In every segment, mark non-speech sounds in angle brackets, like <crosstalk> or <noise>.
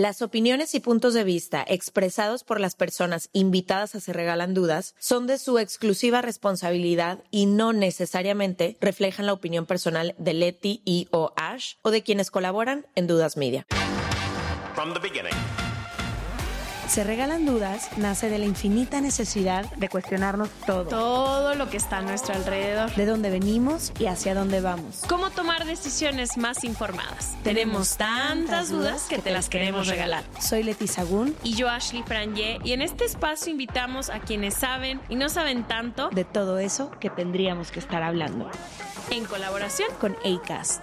Las opiniones y puntos de vista expresados por las personas invitadas a Se Regalan Dudas son de su exclusiva responsabilidad y no necesariamente reflejan la opinión personal de Leti y o Ash o de quienes colaboran en Dudas Media. Se regalan dudas nace de la infinita necesidad de cuestionarnos todo. todo lo que está a nuestro alrededor. De dónde venimos y hacia dónde vamos. ¿Cómo tomar decisiones más informadas? Tenemos tantas dudas que te las queremos regalar. Soy Leti Sagún. Y yo, Ashley Franje, y en este espacio invitamos a quienes saben y no saben tanto De todo eso que tendríamos que estar hablando. en colaboración Con ACAST.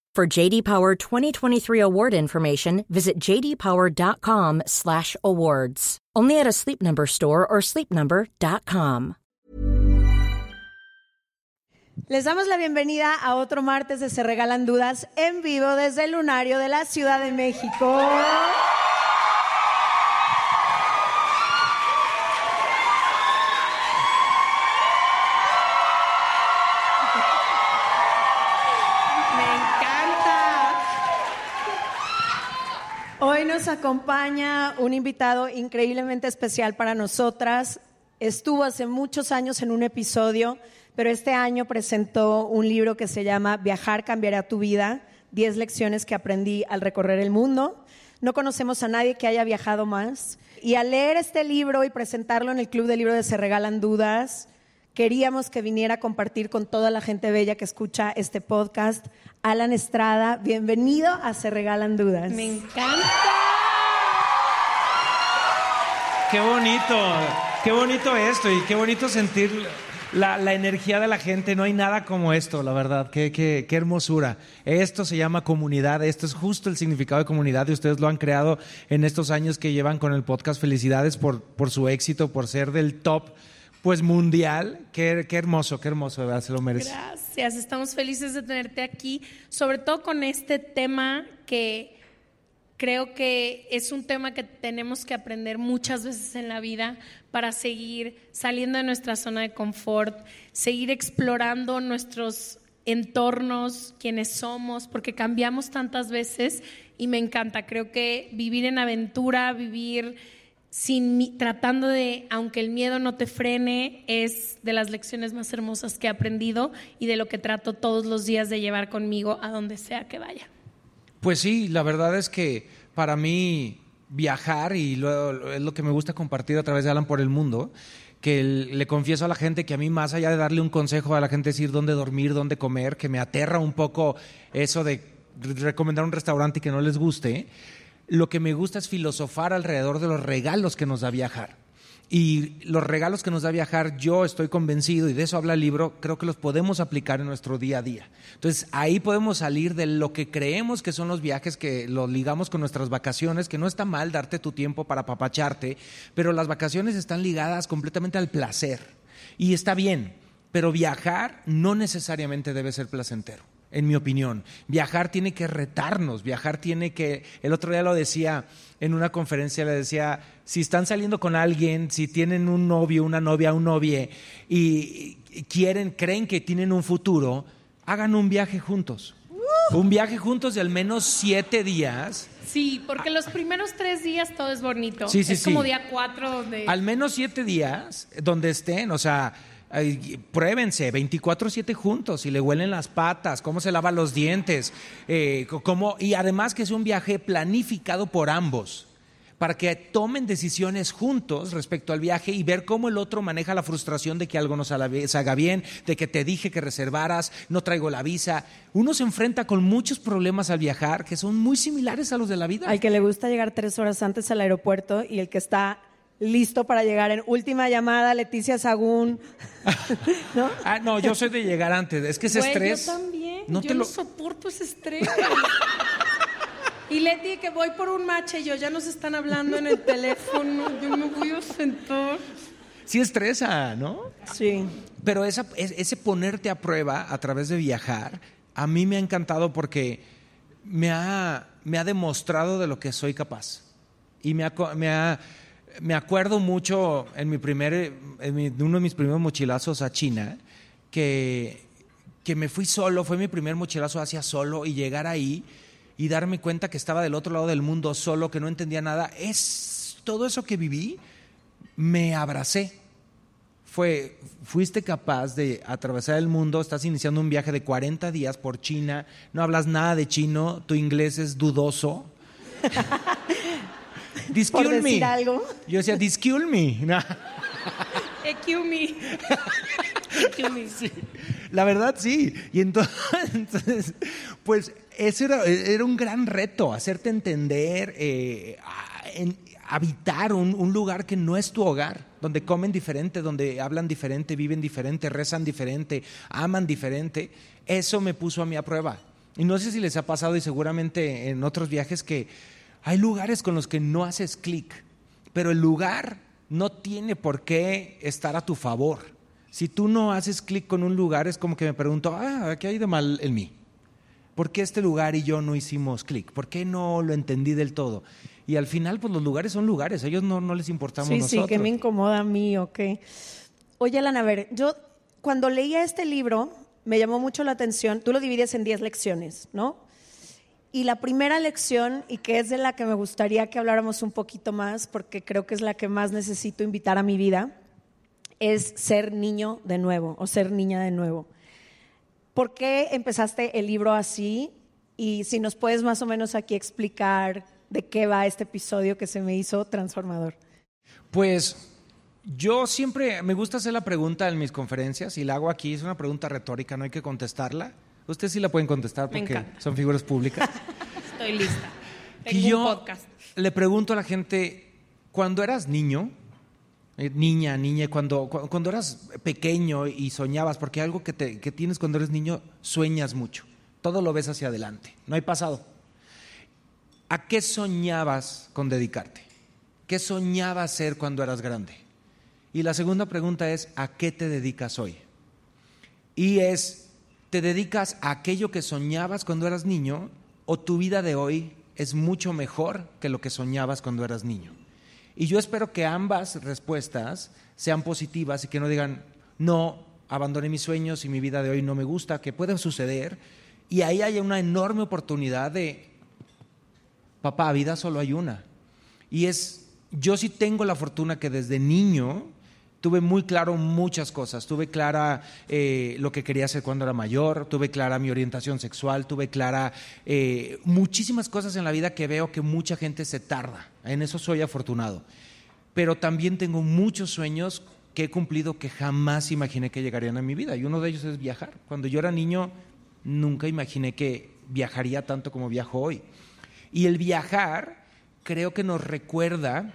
For JD Power 2023 award information, visit jdpower.com/awards. Only at a Sleep Number store or sleepnumber.com. Les damos la bienvenida a otro martes de Se Regalan Dudas en vivo desde el Lunario de la Ciudad de México. Me encanta. Hoy nos acompaña un invitado increíblemente especial para nosotras. Estuvo hace muchos años en un episodio, pero este año presentó un libro que se llama Viajar cambiará tu vida, 10 lecciones que aprendí al recorrer el mundo. No conocemos a nadie que haya viajado más. Y al leer este libro y presentarlo en el Club de Libro de Se Regalan Dudas, queríamos que viniera a compartir con toda la gente bella que escucha este podcast. Alan Estrada, bienvenido a Se Regalan Dudas. Me encanta. Qué bonito, qué bonito esto y qué bonito sentir la, la energía de la gente. No hay nada como esto, la verdad. Qué, qué, qué hermosura. Esto se llama comunidad. Esto es justo el significado de comunidad y ustedes lo han creado en estos años que llevan con el podcast. Felicidades por, por su éxito, por ser del top pues mundial. Qué, qué hermoso, qué hermoso, de ¿verdad? Se lo merece. Gracias, estamos felices de tenerte aquí, sobre todo con este tema que creo que es un tema que tenemos que aprender muchas veces en la vida para seguir saliendo de nuestra zona de confort, seguir explorando nuestros entornos, quienes somos, porque cambiamos tantas veces y me encanta, creo que vivir en aventura, vivir sin tratando de, aunque el miedo no te frene, es de las lecciones más hermosas que he aprendido y de lo que trato todos los días de llevar conmigo a donde sea que vaya. Pues sí, la verdad es que para mí viajar, y lo- es lo que me gusta compartir a través de Alan por el mundo, que le confieso a la gente que a mí más allá de darle un consejo a la gente, decir dónde dormir, dónde comer, que me aterra un poco eso de re- recomendar un restaurante y que no les guste, lo que me gusta es filosofar alrededor de los regalos que nos da viajar. Y los regalos que nos da viajar, yo estoy convencido, y de eso habla el libro, creo que los podemos aplicar en nuestro día a día. Entonces, ahí podemos salir de lo que creemos que son los viajes, que los ligamos con nuestras vacaciones, que no está mal darte tu tiempo para papacharte, pero las vacaciones están ligadas completamente al placer. Y está bien, pero viajar no necesariamente debe ser placentero en mi opinión. Viajar tiene que retarnos, viajar tiene que, el otro día lo decía en una conferencia, le decía, si están saliendo con alguien, si tienen un novio, una novia, un novie, y quieren, creen que tienen un futuro, hagan un viaje juntos. Un viaje juntos de al menos siete días. Sí, porque los primeros tres días todo es bonito. Sí, sí, es como día cuatro donde... Al menos siete días donde estén, o sea, Pruébense 24/7 juntos, si le huelen las patas, cómo se lava los dientes, eh, cómo- y además que es un viaje planificado por ambos para que tomen decisiones juntos respecto al viaje y ver cómo el otro maneja la frustración de que algo no sala- salga bien, de que te dije que reservaras, no traigo la visa. Uno se enfrenta con muchos problemas al viajar que son muy similares a los de la vida. Al que le gusta llegar tres horas antes al aeropuerto y el que está listo para llegar en última llamada, Leticia Sagún. <laughs> ¿No? Ah, no, yo soy de llegar antes. Es que ese Güey, estrés. Yo también. No yo te no lo. soporto ese estrés. y Leti, que voy por un match y yo ya nos están hablando en el teléfono. Yo me voy a sentar. Sí estresa, ¿no? Sí. Pero esa- es- ese ponerte a prueba a través de viajar, a mí me ha encantado porque me ha, me ha demostrado de lo que soy capaz. Y me, ha me, ha- me acuerdo mucho en, mi primer, en mi- uno de mis primeros mochilazos a China, que, que me fui solo, fue mi primer mochilazo hacia solo y llegar ahí y darme cuenta que estaba del otro lado del mundo solo, que no entendía nada. Es todo eso que viví, me abracé fuiste capaz de atravesar el mundo, estás iniciando un viaje de 40 días por China, no hablas nada de chino, tu inglés es dudoso. <laughs> <laughs> Discule Por decir me. algo. Yo decía, discule me. No, me. Me. La verdad sí. Y entonces, <laughs> pues eso era, era un gran reto, hacerte entender, eh, en- habitar un, un lugar que no es tu hogar, donde comen diferente, donde hablan diferente, viven diferente, rezan diferente, aman diferente. Eso me puso a mí a prueba. Y no sé si les ha pasado y seguramente en otros viajes que hay lugares con los que no haces clic, pero el lugar no tiene por qué estar a tu favor. Si tú no haces clic con un lugar, es como que me pregunto, ah, ¿qué hay de mal en mí? ¿Por qué este lugar y yo no hicimos clic? ¿Por qué no lo entendí del todo? Y al final, pues los lugares son lugares, a ellos no, no les importamos Sí, nosotros. sí, que me incomoda a mí, ok. Oye, Alana, a ver, yo cuando leía este libro me llamó mucho la atención, tú lo divides en 10 lecciones, ¿no? Y la primera lección, y que es de la que me gustaría que habláramos un poquito más, porque creo que es la que más necesito invitar a mi vida, es ser niño de nuevo o ser niña de nuevo. ¿Por qué empezaste el libro así? Y si nos puedes más o menos aquí explicar de qué va este episodio que se me hizo transformador. Pues yo siempre me gusta hacer la pregunta en mis conferencias y la hago aquí, es una pregunta retórica, no hay que contestarla. Ustedes sí la pueden contestar porque son figuras públicas. <laughs> Estoy lista. Tengo yo un podcast. le pregunto a la gente, cuando eras niño, eh, niña, niña, cuando, cu- cuando eras pequeño y soñabas, porque algo que, te- que tienes cuando eres niño, sueñas mucho, todo lo ves hacia adelante, no hay pasado. ¿A qué soñabas con dedicarte? ¿Qué soñabas ser cuando eras grande? Y la segunda pregunta es, ¿a qué te dedicas hoy? Y es, ¿te dedicas a aquello que soñabas cuando eras niño o tu vida de hoy es mucho mejor que lo que soñabas cuando eras niño? Y yo espero que ambas respuestas sean positivas y que no digan, no, abandoné mis sueños y mi vida de hoy no me gusta, que puede suceder. Y ahí hay una enorme oportunidad de, papá, vida solo hay una. Y es, yo sí tengo la fortuna que desde niño tuve muy claro muchas cosas. Tuve clara eh, lo que quería hacer cuando era mayor, tuve clara mi orientación sexual, tuve clara eh, muchísimas cosas en la vida que veo que mucha gente se tarda. En eso soy afortunado. Pero también tengo muchos sueños que he cumplido que jamás imaginé que llegarían a mi vida. Y uno de ellos es viajar. Cuando yo era niño, nunca imaginé que viajaría tanto como viajo hoy. Y el viajar creo que nos recuerda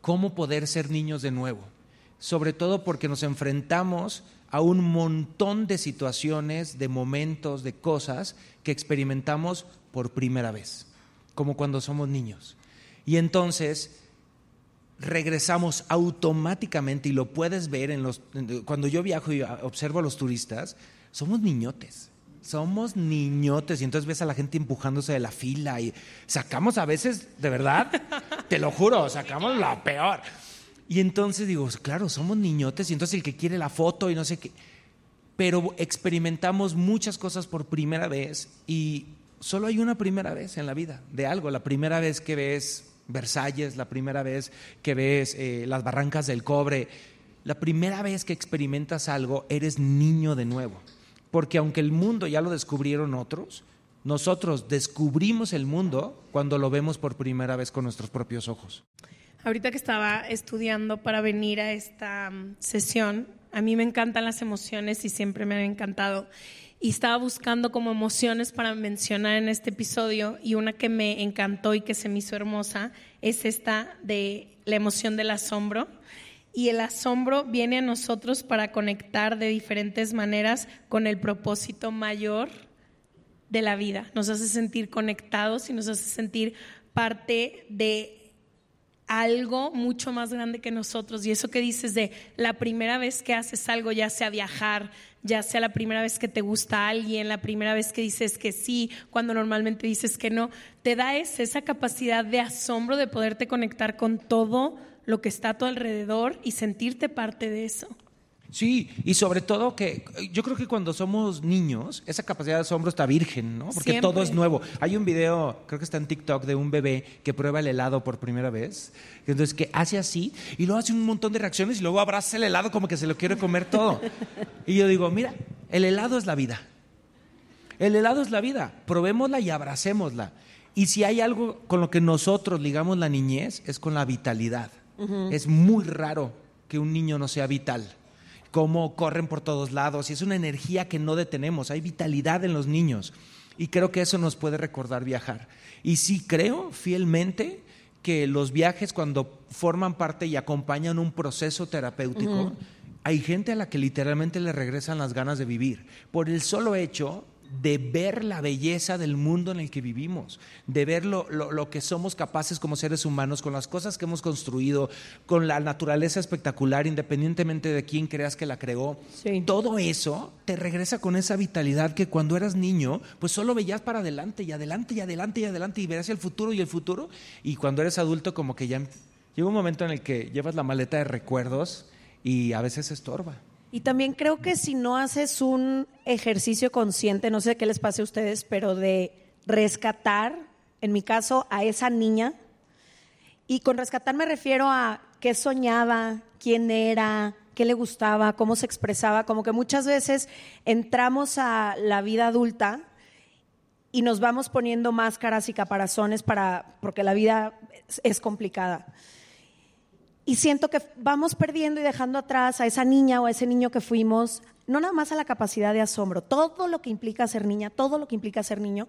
cómo poder ser niños de nuevo, sobre todo porque nos enfrentamos a un montón de situaciones, de momentos, de cosas que experimentamos por primera vez, como cuando somos niños. Y entonces regresamos automáticamente y lo puedes ver en los cuando yo viajo y observo a los turistas, somos niñotes. Somos niñotes y entonces ves a la gente empujándose de la fila y sacamos a veces, de verdad, te lo juro, sacamos la peor. Y entonces digo, claro, somos niñotes y entonces el que quiere la foto y no sé qué. Pero experimentamos muchas cosas por primera vez y solo hay una primera vez en la vida de algo. La primera vez que ves Versalles, la primera vez que ves eh, las barrancas del cobre, la primera vez que experimentas algo, eres niño de nuevo. Porque aunque el mundo ya lo descubrieron otros, nosotros descubrimos el mundo cuando lo vemos por primera vez con nuestros propios ojos. Ahorita que estaba estudiando para venir a esta mm, sesión, a mí me encantan las emociones y siempre me han encantado. Y estaba buscando como emociones para mencionar en este episodio y una que me encantó y que se me hizo hermosa es esta de la emoción del asombro. Y el asombro viene a nosotros para conectar de diferentes maneras con el propósito mayor de la vida. Nos hace sentir conectados y nos hace sentir parte de algo mucho más grande que nosotros. Y eso que dices de la primera vez que haces algo, ya sea viajar, ya sea la primera vez que te gusta alguien, la primera vez que dices que sí, cuando normalmente dices que no, te da esa capacidad de asombro de poderte conectar con todo lo que está a tu alrededor y sentirte parte de eso. Sí, y sobre todo que yo creo que cuando somos niños, esa capacidad de asombro está virgen, ¿no? Porque todo es nuevo. Hay un video, creo que está en TikTok, de un bebé que prueba el helado por primera vez. Entonces, que hace así y luego hace un montón de reacciones y luego abraza el helado como que se lo quiere comer todo. Y yo digo, mira, el helado es la vida. El helado es la vida. Probémosla y abracémosla. Y si hay algo con lo que nosotros ligamos la niñez, es con la vitalidad. Es muy raro que un niño no sea vital cómo corren por todos lados y es una energía que no detenemos, hay vitalidad en los niños y creo que eso nos puede recordar viajar. Y sí creo fielmente que los viajes cuando forman parte y acompañan un proceso terapéutico, hay gente a la que literalmente le regresan las ganas de vivir por el solo hecho de ver la belleza del mundo en el que vivimos, de ver lo, que somos capaces como seres humanos con las cosas que hemos construido, con la naturaleza espectacular, independientemente de quién creas que la creó. Todo eso te regresa con esa vitalidad que cuando eras niño, pues solo veías para adelante y adelante y adelante y adelante y verás el futuro y el futuro. Y cuando eres adulto, como que ya llega un momento en el que llevas la maleta de recuerdos y a veces estorba. Y también creo que si no haces un ejercicio consciente, no sé qué les pase a ustedes, pero de rescatar, en mi caso, a esa niña, y con rescatar me refiero a qué soñaba, quién era, qué le gustaba, cómo se expresaba, como que muchas veces entramos a la vida adulta y nos vamos poniendo máscaras y caparazones para, porque la vida es complicada. Y siento que vamos perdiendo y dejando atrás a esa niña o a ese niño que fuimos, no nada más a la capacidad de asombro, todo lo que implica ser niña, todo lo que implica ser niño.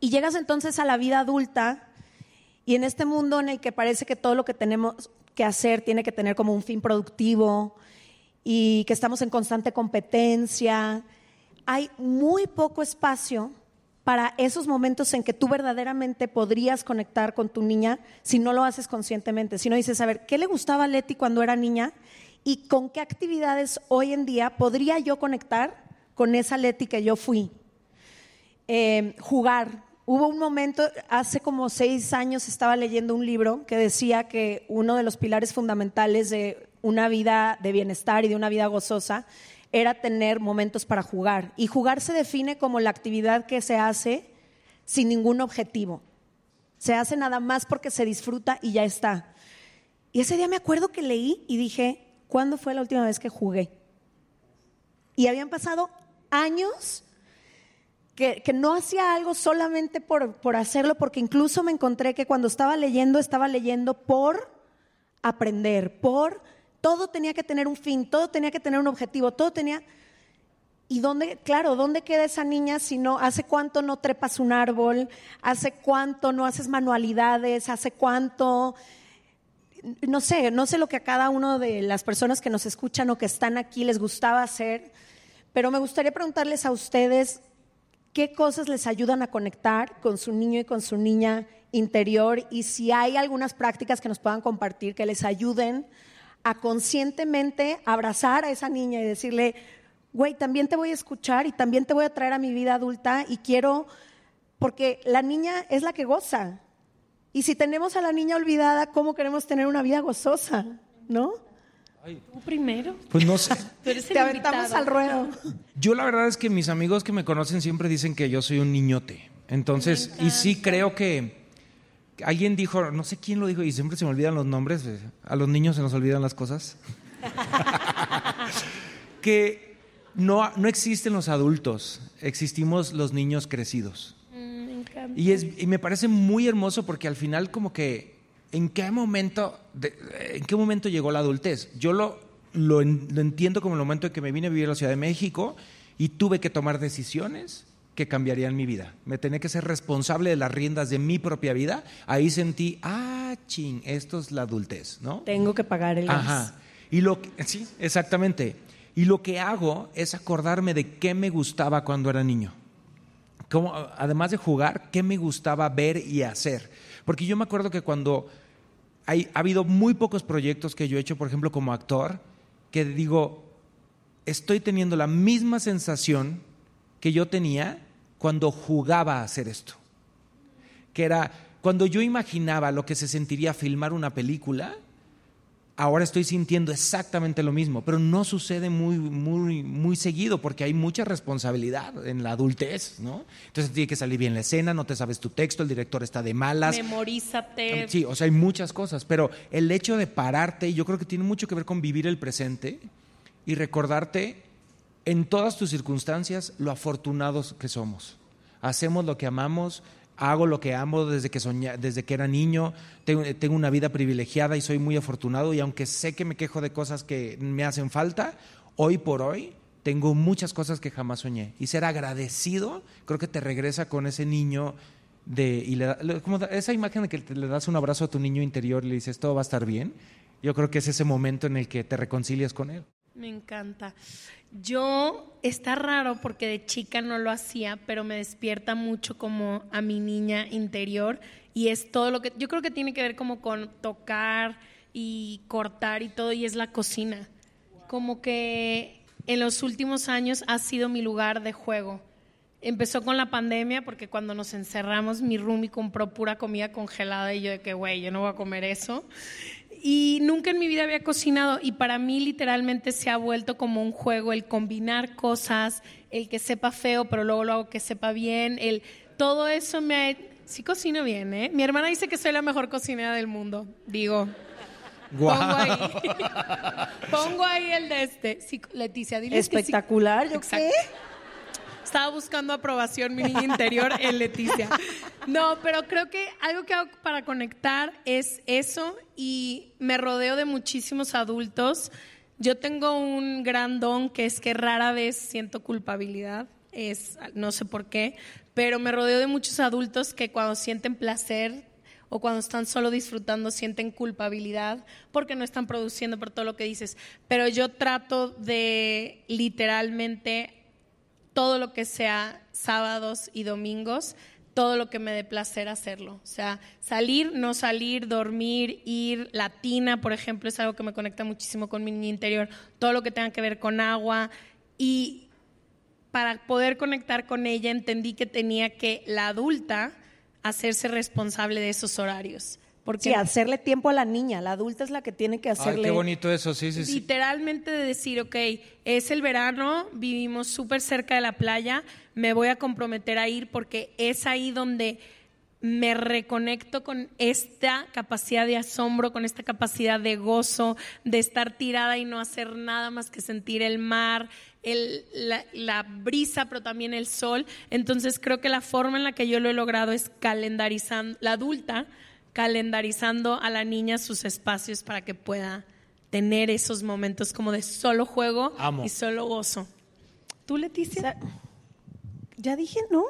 Y llegas entonces a la vida adulta y en este mundo en el que parece que todo lo que tenemos que hacer tiene que tener como un fin productivo y que estamos en constante competencia, hay muy poco espacio para esos momentos en que tú verdaderamente podrías conectar con tu niña si no lo haces conscientemente, si no dices, a ver, ¿qué le gustaba a Leti cuando era niña? ¿Y con qué actividades hoy en día podría yo conectar con esa Leti que yo fui? Eh, jugar. Hubo un momento, hace como seis años estaba leyendo un libro que decía que uno de los pilares fundamentales de una vida de bienestar y de una vida gozosa era tener momentos para jugar. Y jugar se define como la actividad que se hace sin ningún objetivo. Se hace nada más porque se disfruta y ya está. Y ese día me acuerdo que leí y dije, ¿cuándo fue la última vez que jugué? Y habían pasado años que, no hacía algo solamente por, por hacerlo, porque incluso me encontré que cuando estaba leyendo, estaba leyendo por aprender, por todo tenía que tener un fin, todo tenía que tener un objetivo, todo tenía... ¿Y dónde, claro, dónde queda esa niña si no, hace cuánto no trepas un árbol, hace cuánto no haces manualidades, hace cuánto, no sé, no sé lo que a cada uno de las personas que nos escuchan o que están aquí les gustaba hacer, pero me gustaría preguntarles a ustedes qué cosas les ayudan a conectar con su niño y con su niña interior y si hay algunas prácticas que nos puedan compartir que les ayuden a conscientemente abrazar a esa niña y decirle, güey, también te voy a escuchar y también te voy a traer a mi vida adulta y quiero, porque la niña es la que goza. Y si tenemos a la niña olvidada, ¿cómo queremos tener una vida gozosa? ¿No? ¿Tú primero? Pues no sé. <laughs> te aventamos al ruedo. Yo la verdad es que mis amigos que me conocen siempre dicen que yo soy un niñote. Entonces, y sí creo que Alguien dijo, no sé quién lo dijo, y siempre se me olvidan los nombres, a los niños se nos olvidan las cosas. <laughs> que no, no existen los adultos, existimos los niños crecidos. Mm, me encanta. Y, es, y me parece muy hermoso porque al final como que, ¿en qué momento, de- en qué momento llegó la adultez? Yo lo, lo, en- lo entiendo como el momento en que me vine a vivir a la Ciudad de México y tuve que tomar decisiones que cambiarían mi vida. Me tenía que ser responsable de las riendas de mi propia vida. Ahí sentí, ah, ching, esto es la adultez, ¿no? Tengo que pagar el gas. Ajá. Y lo que- sí, exactamente. Y lo que hago es acordarme de qué me gustaba cuando era niño. Cómo, además de jugar, qué me gustaba ver y hacer. Porque yo me acuerdo que cuando hay, ha habido muy pocos proyectos que yo he hecho, por ejemplo, como actor, que digo, estoy teniendo la misma sensación que yo tenía cuando jugaba a hacer esto. Que era cuando yo imaginaba lo que se sentiría filmar una película, ahora estoy sintiendo exactamente lo mismo, pero no sucede muy, muy, muy seguido porque hay mucha responsabilidad en la adultez, ¿no? Entonces tiene que salir bien la escena, no te sabes tu texto, el director está de malas. Memorízate. Sí, o sea, hay muchas cosas, pero el hecho de pararte, yo creo que tiene mucho que ver con vivir el presente y recordarte en todas tus circunstancias lo afortunados que somos. Hacemos lo que amamos, hago lo que amo desde que, soña- desde que era niño, tengo, tengo una vida privilegiada y soy muy afortunado y aunque sé que me quejo de cosas que me hacen falta, hoy por hoy tengo muchas cosas que jamás soñé. Y ser agradecido creo que te regresa con ese niño de y le da- como esa imagen de que le das un abrazo a tu niño interior y le dices todo va a estar bien. Yo creo que es ese momento en el que te reconcilias con él. Me encanta. Yo, está raro porque de chica no lo hacía, pero me despierta mucho como a mi niña interior y es todo lo que, yo creo que tiene que ver como con tocar y cortar y todo y es la cocina. Como que en los últimos años ha sido mi lugar de juego. Empezó con la pandemia porque cuando nos encerramos mi roomie compró pura comida congelada y yo de que, güey, yo no voy a comer eso. Y nunca en mi vida había cocinado y para mí literalmente se ha vuelto como un juego el combinar cosas, el que sepa feo pero luego lo hago que sepa bien, el todo eso me ha... Sí cocino bien, ¿eh? Mi hermana dice que soy la mejor cocinera del mundo, digo. Pongo ahí, <laughs> pongo ahí el de este. Sí, Leticia, diles que sí. Espectacular, ¿yo Exacto. qué? Estaba buscando aprobación mi niña interior <laughs> en Leticia. No, pero creo que algo que hago para conectar es eso y me rodeo de muchísimos adultos. Yo tengo un gran don que es que rara vez siento culpabilidad, es no sé por qué, pero me rodeo de muchos adultos que cuando sienten placer o cuando están solo disfrutando sienten culpabilidad porque no están produciendo por todo lo que dices. Pero yo trato de literalmente todo lo que sea sábados y domingos, todo lo que me dé placer hacerlo. O sea, salir, no salir, dormir, ir, latina, por ejemplo, es algo que me conecta muchísimo con mi niña interior, todo lo que tenga que ver con agua. Y para poder conectar con ella entendí que tenía que la adulta hacerse responsable de esos horarios. Porque Sí, hacerle tiempo a la niña. La adulta es la que tiene que Ay, hacerle. qué bonito eso, sí, sí, sí. Literalmente de decir, ok, es el verano, vivimos súper cerca de la playa, me voy a comprometer a ir porque es ahí donde me reconecto con esta capacidad de asombro, con esta capacidad de gozo, de estar tirada y no hacer nada más que sentir el mar, el- la, la brisa, pero también el sol. Entonces creo que la forma en la que yo lo he logrado es calendarizando, la adulta, calendarizando a la niña sus espacios para que pueda tener esos momentos como de solo juego Amo. y solo gozo. ¿Tú, Leticia? Ya dije no.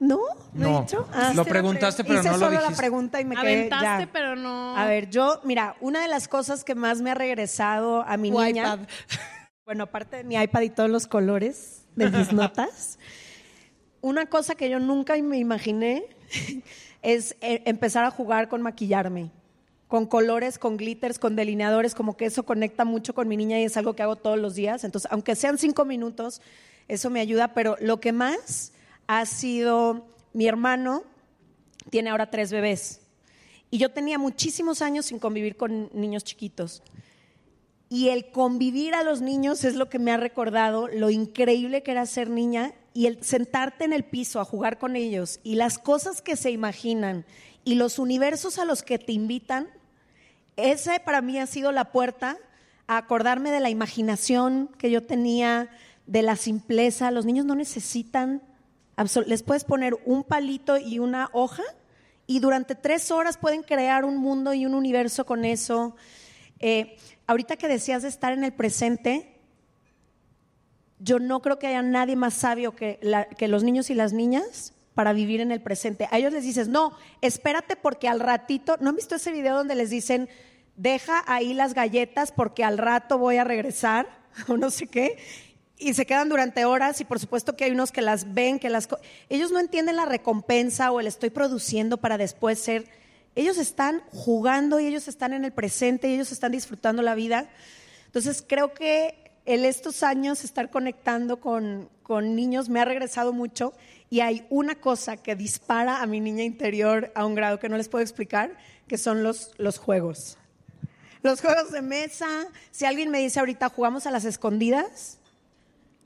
¿No? ¿No he No. dicho? Lo preguntaste, pero Hice no lo solo la dijiste. pregunta y me quedé Aventaste, ya. pero no. A ver, yo, mira, una de las cosas que más me ha regresado a mi niña, iPad. <laughs> bueno, aparte de mi iPad y todos los colores de mis <laughs> notas, una cosa que yo nunca me imaginé es eh, empezar a jugar con maquillarme, con colores, con glitters, con delineadores, como que eso conecta mucho con mi niña y es algo que hago todos los días. Entonces, aunque sean cinco minutos, eso me ayuda, pero lo que más ha sido mi hermano, tiene ahora tres bebés. Y yo tenía muchísimos años sin convivir con niños chiquitos. Y el convivir a los niños es lo que me ha recordado lo increíble que era ser niña y el sentarte en el piso a jugar con ellos y las cosas que se imaginan y los universos a los que te invitan, esa para mí ha sido la puerta a acordarme de la imaginación que yo tenía, de la simpleza. Los niños no necesitan, les puedes poner un palito y una hoja y durante tres horas pueden crear un mundo y un universo con eso. Eh, ahorita que decías de estar en el presente, yo no creo que haya nadie más sabio que, los niños y las niñas para vivir en el presente. A ellos les dices, no, espérate porque al ratito, ¿no han visto ese video donde les dicen, deja ahí las galletas porque al rato voy a regresar <laughs> o no sé qué? Y se quedan durante horas y por supuesto que hay unos que las ven, que las... Ellos no entienden la recompensa o el estoy produciendo para después ser... Ellos están jugando y ellos están en el presente y ellos están disfrutando la vida. Entonces creo que en estos años estar conectando con, con niños me ha regresado mucho y hay una cosa que dispara a mi niña interior a un grado que no les puedo explicar, que son los, los juegos. Los juegos de mesa. Si alguien me dice ahorita jugamos a las escondidas,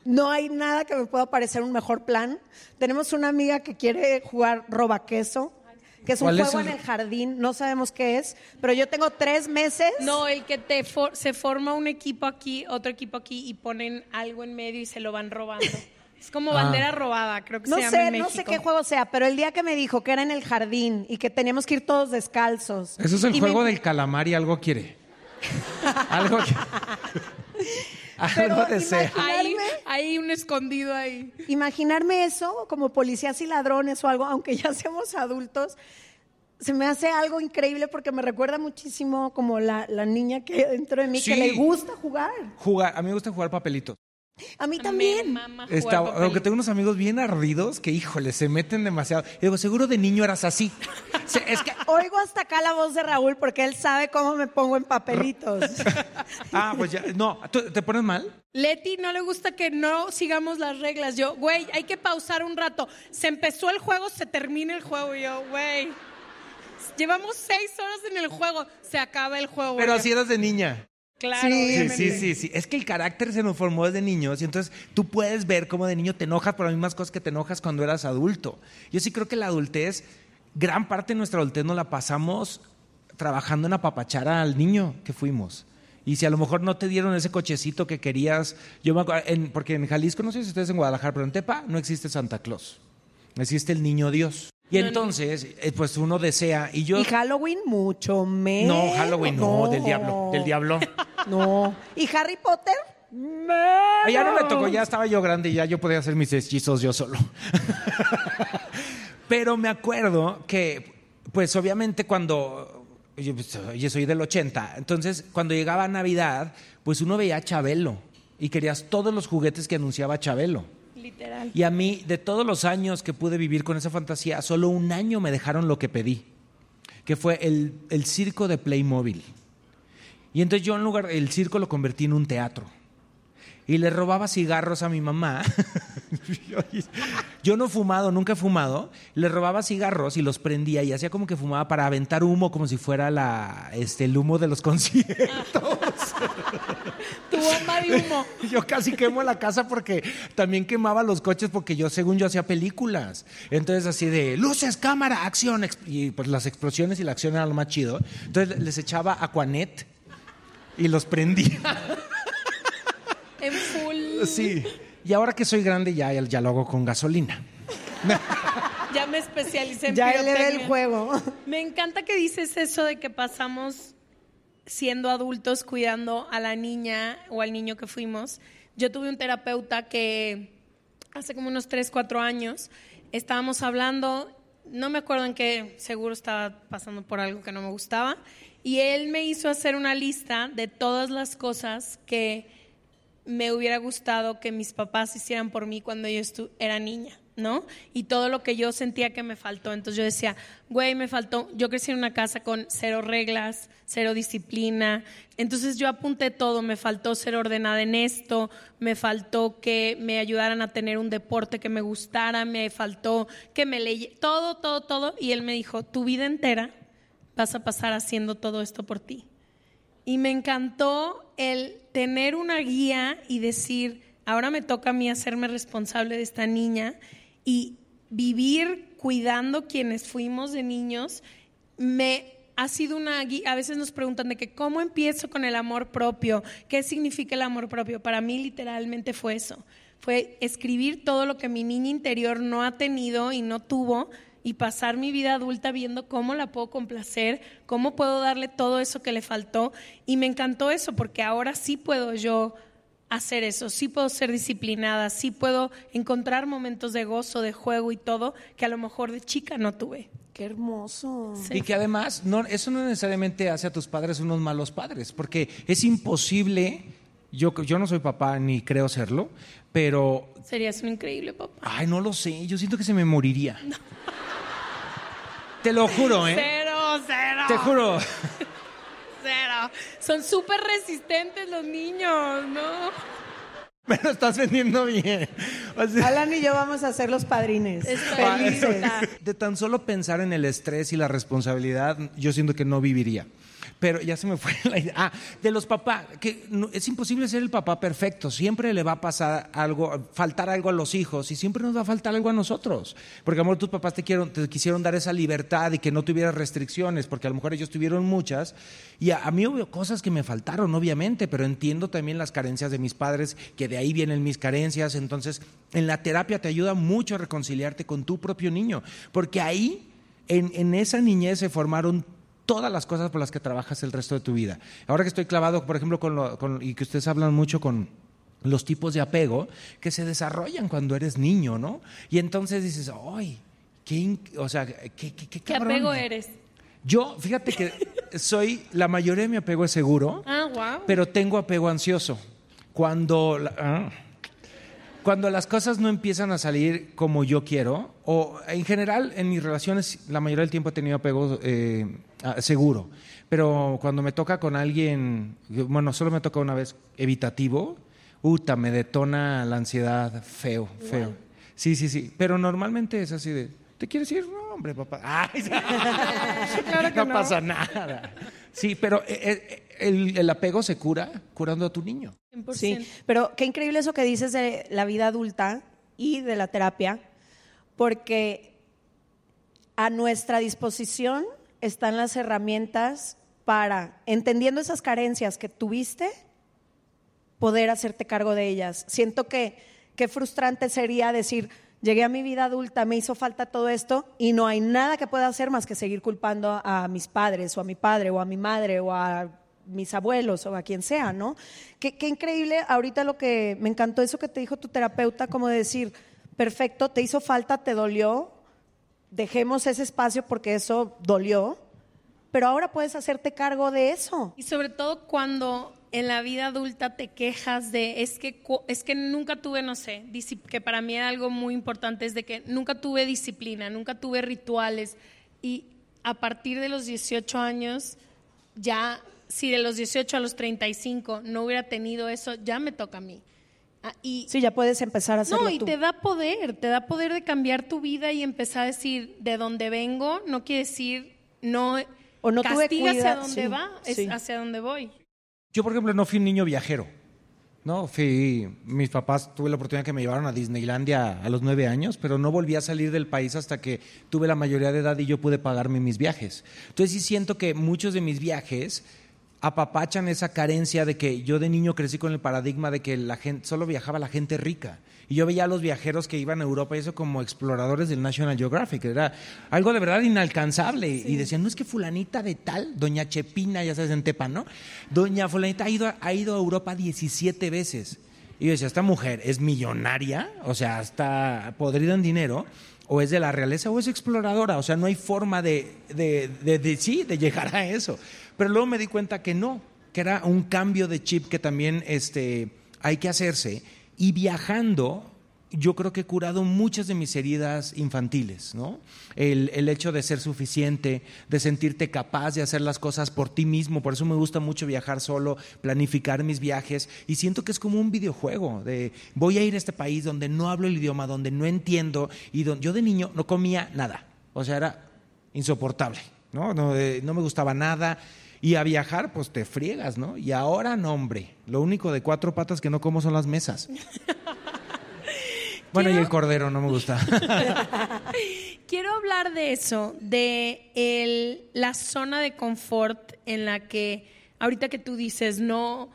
no hay nada que me pueda parecer un mejor plan. Tenemos una amiga que quiere jugar roba queso, que es un ¿Cuál es juego el- en el jardín, no sabemos qué es, pero yo tengo tres meses. No, el que te for- se forma un equipo aquí, otro equipo aquí y ponen algo en medio y se lo van robando. <laughs> Es como Ah. bandera robada, creo que No se llama sé, en no sé qué juego sea, pero el día que me dijo que era en el jardín y que teníamos que ir todos descalzos. Eso es el juego me- del calamar y algo quiere. <laughs> algo que- <laughs> Pero algo. Hay, imaginarme- hay un escondido ahí. Imaginarme eso como policías y ladrones o algo, aunque ya seamos adultos, se me hace algo increíble porque me recuerda muchísimo como la, la niña que dentro de mí que le gusta jugar. Jugar, a mí me gusta jugar papelitos. A mí Me también. mama jugar Está- aunque tengo unos amigos bien ardidos que, híjole, se meten demasiado. Y digo, seguro de niño eras así. <laughs> Se- es que, Oigo hasta acá la voz de Raúl porque él sabe cómo me pongo en papelitos. <laughs> ah, pues ya, no, ¿tú- ¿te pones mal? Leti no le gusta que no sigamos las reglas. Yo, güey, hay que pausar un rato. Se empezó el juego, se termina el juego. Y yo, güey, llevamos seis horas en el juego, se acaba el juego. Pero güey. así eras de niña. Claro, Sí, Sí, sí, sí, sí. Es que el carácter se nos formó desde niños y entonces tú puedes ver cómo de niño te enojas por las mismas cosas que te enojas cuando eras adulto. Yo sí creo que la adultez, gran parte de nuestra adultez nos la pasamos trabajando en apapachar al niño que fuimos. Y si a lo mejor no te dieron ese cochecito que querías, yo me acuerdo, en- porque en Jalisco, no sé si ustedes en Guadalajara, pero en Tepa no existe Santa Claus. Existe el niño Dios. Y entonces, eh, pues uno desea, y yo... Y Halloween mucho menos. no, Halloween no, del diablo, del diablo. <laughs> No. ¿Y Harry Potter? Ah, ya no me tocó, ya estaba yo grande y ya yo podía hacer mis hechizos yo solo. <laughs> Pero me acuerdo que, pues obviamente cuando, yo, pues, yo soy del 80, entonces cuando llegaba Navidad, pues uno veía a Chabelo y querías todos los juguetes que anunciaba Chabelo. Y a mí, de todos los años que pude vivir con esa fantasía, solo un año me dejaron lo que pedí, que fue el, el circo de Playmobil. Y entonces yo en lugar, el circo lo convertí en un teatro. Y le robaba cigarros a mi mamá. <laughs> yo no he fumado, nunca he fumado. Le robaba cigarros y los prendía y hacía como que fumaba para aventar humo como si fuera la, este, el humo de los <laughs> conciertos. Tu bomba de humo. <laughs> Yo casi quemo la casa porque también quemaba los coches porque yo, según yo, hacía películas. Entonces, así de luces, cámara, acción. Y pues las explosiones y la acción era lo más chido. Entonces les echaba Aquanet y los prendía. En full. Sí. Y ahora que soy grande ya, ya lo hago con gasolina. <laughs> Ya me especialicé en Ya él le el juego. Me encanta que dices eso de que pasamos siendo adultos cuidando a la niña o al niño que fuimos. Yo tuve un terapeuta que hace como unos 3, 4 años estábamos hablando, no me acuerdo en qué, seguro estaba pasando por algo que no me gustaba, y él me hizo hacer una lista de todas las cosas que me hubiera gustado que mis papás hicieran por mí cuando yo era niña, ¿no? Y todo lo que yo sentía que me faltó. Entonces yo decía, güey, me faltó, yo crecí en una casa con cero reglas, cero disciplina. Entonces yo apunté todo, me faltó ser ordenada en esto, me faltó que me ayudaran a tener un deporte que me gustara, me faltó que me leyera, todo, todo, todo. Y él me dijo, tu vida entera vas a pasar haciendo todo esto por ti. Y me encantó el tener una guía y decir, ahora me toca a mí hacerme responsable de esta niña y vivir cuidando quienes fuimos de niños, me ha sido una gui- a veces nos preguntan de que cómo empiezo con el amor propio, qué significa el amor propio. Para mí literalmente fue eso, fue escribir todo lo que mi niña interior no ha tenido y no tuvo y pasar mi vida adulta viendo cómo la puedo complacer, cómo puedo darle todo eso que le faltó y me encantó eso porque ahora sí puedo yo hacer eso, sí puedo ser disciplinada, sí puedo encontrar momentos de gozo, de juego y todo que a lo mejor de chica no tuve. Qué hermoso. Sí. Y que además, no, eso no necesariamente hace a tus padres unos malos padres, porque es imposible, yo, yo no soy papá ni creo serlo, pero, Serías un increíble papá. ay, no lo sé, yo siento que se me moriría. <laughs> Te lo juro, ¿eh? Cero, cero. Te juro. Cero. Son súper resistentes los niños, ¿no? Me lo estás vendiendo bien. O sea, Alan y yo vamos a ser los padrines. Felices. de tan solo pensar en el estrés y la responsabilidad, yo siento que no viviría. Pero ya se me fue <laughs> la idea. Ah, de los papás, que no- es imposible ser el papá perfecto. Siempre le va a pasar algo, faltar algo a los hijos y siempre nos va a faltar algo a nosotros. Porque a lo mejor tus papás te, quiero- te quisieron dar esa libertad y que no tuvieras restricciones, porque a lo mejor ellos tuvieron muchas. Y a, a mí hubo cosas que me faltaron, obviamente, pero entiendo también las carencias de mis padres, que de ahí vienen mis carencias. Entonces, en la terapia te ayuda mucho a reconciliarte con tu propio niño, porque ahí, en, en esa niñez, se formaron todas las cosas por las que trabajas el resto de tu vida. Ahora que estoy clavado, por ejemplo, con, lo- con- y que ustedes hablan mucho con los tipos de apego que se desarrollan cuando eres niño, ¿no? Y entonces dices, ¡ay! ¿Qué, o sea, qué, qué, qué ¿Qué cabrón". apego eres? Yo, fíjate que soy, la mayoría de mi apego es seguro, Ah, wow. pero tengo apego ansioso. Cuando, la- ah, cuando las cosas no empiezan a salir como yo quiero, o en general en mis relaciones la mayoría del tiempo he tenido apego eh, seguro, pero cuando me toca con alguien, bueno, solo me toca una vez evitativo, uta, me detona la ansiedad feo, feo. Sí, sí, sí, pero normalmente es así de, ¿te quieres ir? No, hombre, papá. <laughs> <laughs> Ay, no, pasa nada. Sí, pero eh, eh, el, el apego se cura curando a tu niño. 100%. Sí, pero qué increíble eso que dices de la vida adulta y de la terapia, porque a nuestra disposición están las herramientas para, entendiendo esas carencias que tuviste, poder hacerte cargo de ellas. Siento que qué frustrante sería decir, llegué a mi vida adulta, me hizo falta todo esto y no hay nada que pueda hacer más que seguir culpando a mis padres o a mi padre o a mi madre o a mis abuelos o a quien sea, ¿no? Qué, increíble, ahorita lo que me encantó eso que te dijo tu terapeuta, como decir, perfecto, te hizo falta, te dolió, dejemos ese espacio porque eso dolió, pero ahora puedes hacerte cargo de eso. Y sobre todo cuando en la vida adulta te quejas de es que es que nunca tuve no sé que para mí era algo muy importante es de que nunca tuve disciplina nunca tuve rituales y a partir de los 18 años ya si de los 18 a los 35 no hubiera tenido eso ya me toca a mí Ah, y Sí, ya puedes empezar a hacerlo no, y tú. te da poder, te da poder de cambiar tu vida y empezar a decir de dónde vengo, no quiere decir no O no tuve castiga hacia dónde sí, va, es sí. hacia dónde voy. Yo, por ejemplo, no fui un niño viajero. No, fui, mis papás tuve la oportunidad que me llevaron a Disneylandia a los nueve años, pero no volví a salir del país hasta que tuve la mayoría de edad y yo pude pagarme mis viajes. Entonces sí siento que muchos de mis viajes apapachan esa carencia de que yo de niño crecí con el paradigma de que la gente solo viajaba la gente rica. Y yo veía a los viajeros que iban a Europa y eso como exploradores del National Geographic. Era algo de verdad inalcanzable. Y decían, no es que fulanita de tal, doña Chepina, ya sabes, en Tepa, ¿no? Doña fulanita ha ido, a- ha ido a Europa 17 veces. Y yo decía, esta mujer es millonaria, o sea, está podrida en dinero, o es de la realeza o es exploradora. O sea, no hay forma de, de, de- de- sí, de llegar a eso. Pero luego me di cuenta que no, que era un cambio de chip que también este, hay que hacerse. Y viajando, yo creo que he curado muchas de mis heridas infantiles, ¿no? El, el hecho de ser suficiente, de sentirte capaz de hacer las cosas por ti mismo. Por eso me gusta mucho viajar solo, planificar mis viajes. Y siento que es como un videojuego de voy a ir a este país donde no hablo el idioma, donde no entiendo. Y donde yo de niño no comía nada. O sea, era insoportable, ¿no? No, eh, no me gustaba nada. Y a viajar, pues te friegas, ¿no? Y ahora, no, hombre. Lo único de cuatro patas que no como son las mesas. Bueno, y el cordero no me gusta. <laughs> quiero hablar de eso, de el, la zona de confort en la que ahorita que tú dices, no,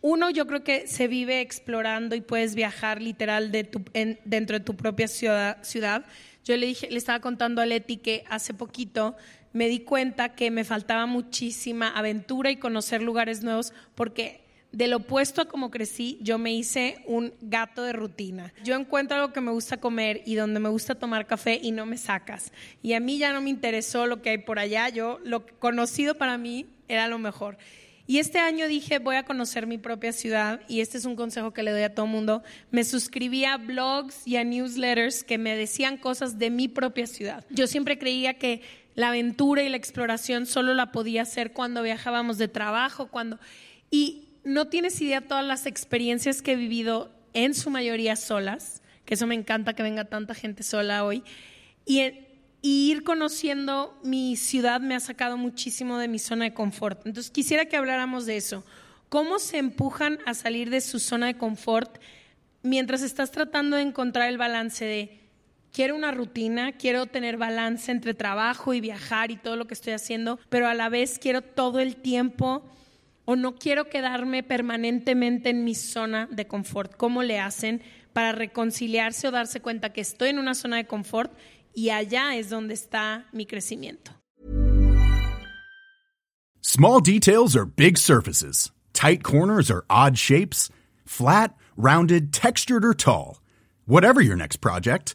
uno yo creo que se vive explorando y puedes viajar literal de tu, en- dentro de tu propia ciudad, ciudad. Yo le dije, le estaba contando a Leti que hace poquito me di cuenta que me faltaba muchísima aventura y conocer lugares nuevos porque del opuesto a como crecí, yo me hice un gato de rutina. Yo encuentro algo que me gusta comer y donde me gusta tomar café y no me sacas. Y a mí ya no me interesó lo que hay por allá. Yo, lo conocido para mí era lo mejor. Y este año dije, voy a conocer mi propia ciudad y este es un consejo que le doy a todo mundo. Me suscribí a blogs y a newsletters que me decían cosas de mi propia ciudad. Yo siempre creía que la aventura y la exploración solo la podía hacer cuando viajábamos de trabajo, cuando... Y no tienes idea todas las experiencias que he vivido en su mayoría solas, que eso me encanta que venga tanta gente sola hoy. Y, y ir conociendo mi ciudad me ha sacado muchísimo de mi zona de confort. Entonces quisiera que habláramos de eso. ¿Cómo se empujan a salir de su zona de confort mientras estás tratando de encontrar el balance de quiero una rutina, quiero tener balance entre trabajo y viajar y todo lo que estoy haciendo, pero a la vez quiero todo el tiempo o no quiero quedarme permanentemente en mi zona de confort. ¿Cómo le hacen para reconciliarse o darse cuenta que estoy en una zona de confort y allá es donde está mi crecimiento? Small details are big surfaces. Tight corners are odd shapes. Flat, rounded, textured, or tall. Whatever your next project,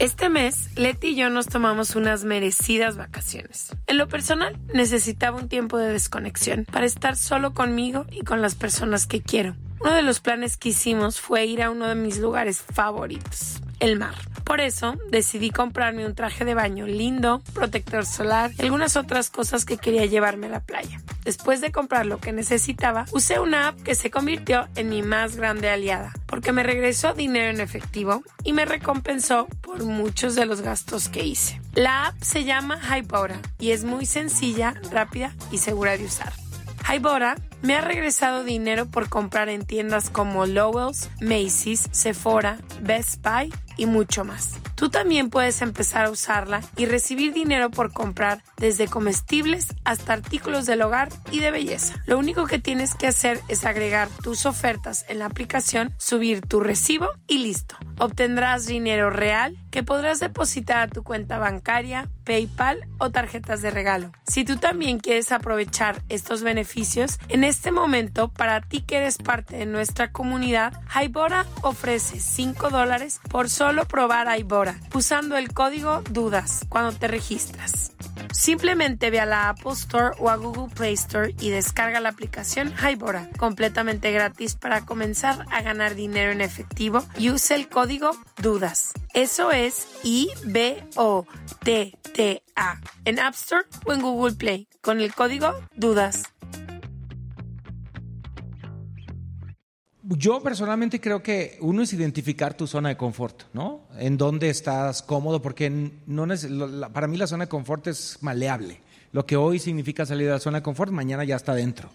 Este mes, Leti y yo nos tomamos unas merecidas vacaciones. En lo personal, necesitaba un tiempo de desconexión para estar solo conmigo y con las personas que quiero. Uno de los planes que hicimos fue ir a uno de mis lugares favoritos, el mar. Por eso decidí comprarme un traje de baño lindo, protector solar y algunas otras cosas que quería llevarme a la playa. Después de comprar lo que necesitaba, usé una app que se convirtió en mi más grande aliada, porque me regresó dinero en efectivo y me recompensó por muchos de los gastos que hice. La app se llama Hybora y es muy sencilla, rápida y segura de usar. Hybora me ha regresado dinero por comprar en tiendas como Lowell's, Macy's, Sephora, Best Buy y mucho más. Tú también puedes empezar a usarla y recibir dinero por comprar desde comestibles hasta artículos del hogar y de belleza. Lo único que tienes que hacer es agregar tus ofertas en la aplicación, subir tu recibo y listo. Obtendrás dinero real que podrás depositar a tu cuenta bancaria, PayPal o tarjetas de regalo. Si tú también quieres aprovechar estos beneficios, en este momento, para ti que eres parte de nuestra comunidad, Hybora ofrece 5 dólares por solo probar Hybora usando el código DUDAS cuando te registras. Simplemente ve a la Apple Store o a Google Play Store y descarga la aplicación Hybora, completamente gratis para comenzar a ganar dinero en efectivo y usa el código DUDAS. Eso es I-B-O-T-T-A en App Store o en Google Play con el código DUDAS. Yo personalmente creo que uno es identificar tu zona de confort, ¿no? En dónde estás cómodo, porque no para mí la zona de confort es maleable. Lo que hoy significa salir de la zona de confort, mañana ya está dentro.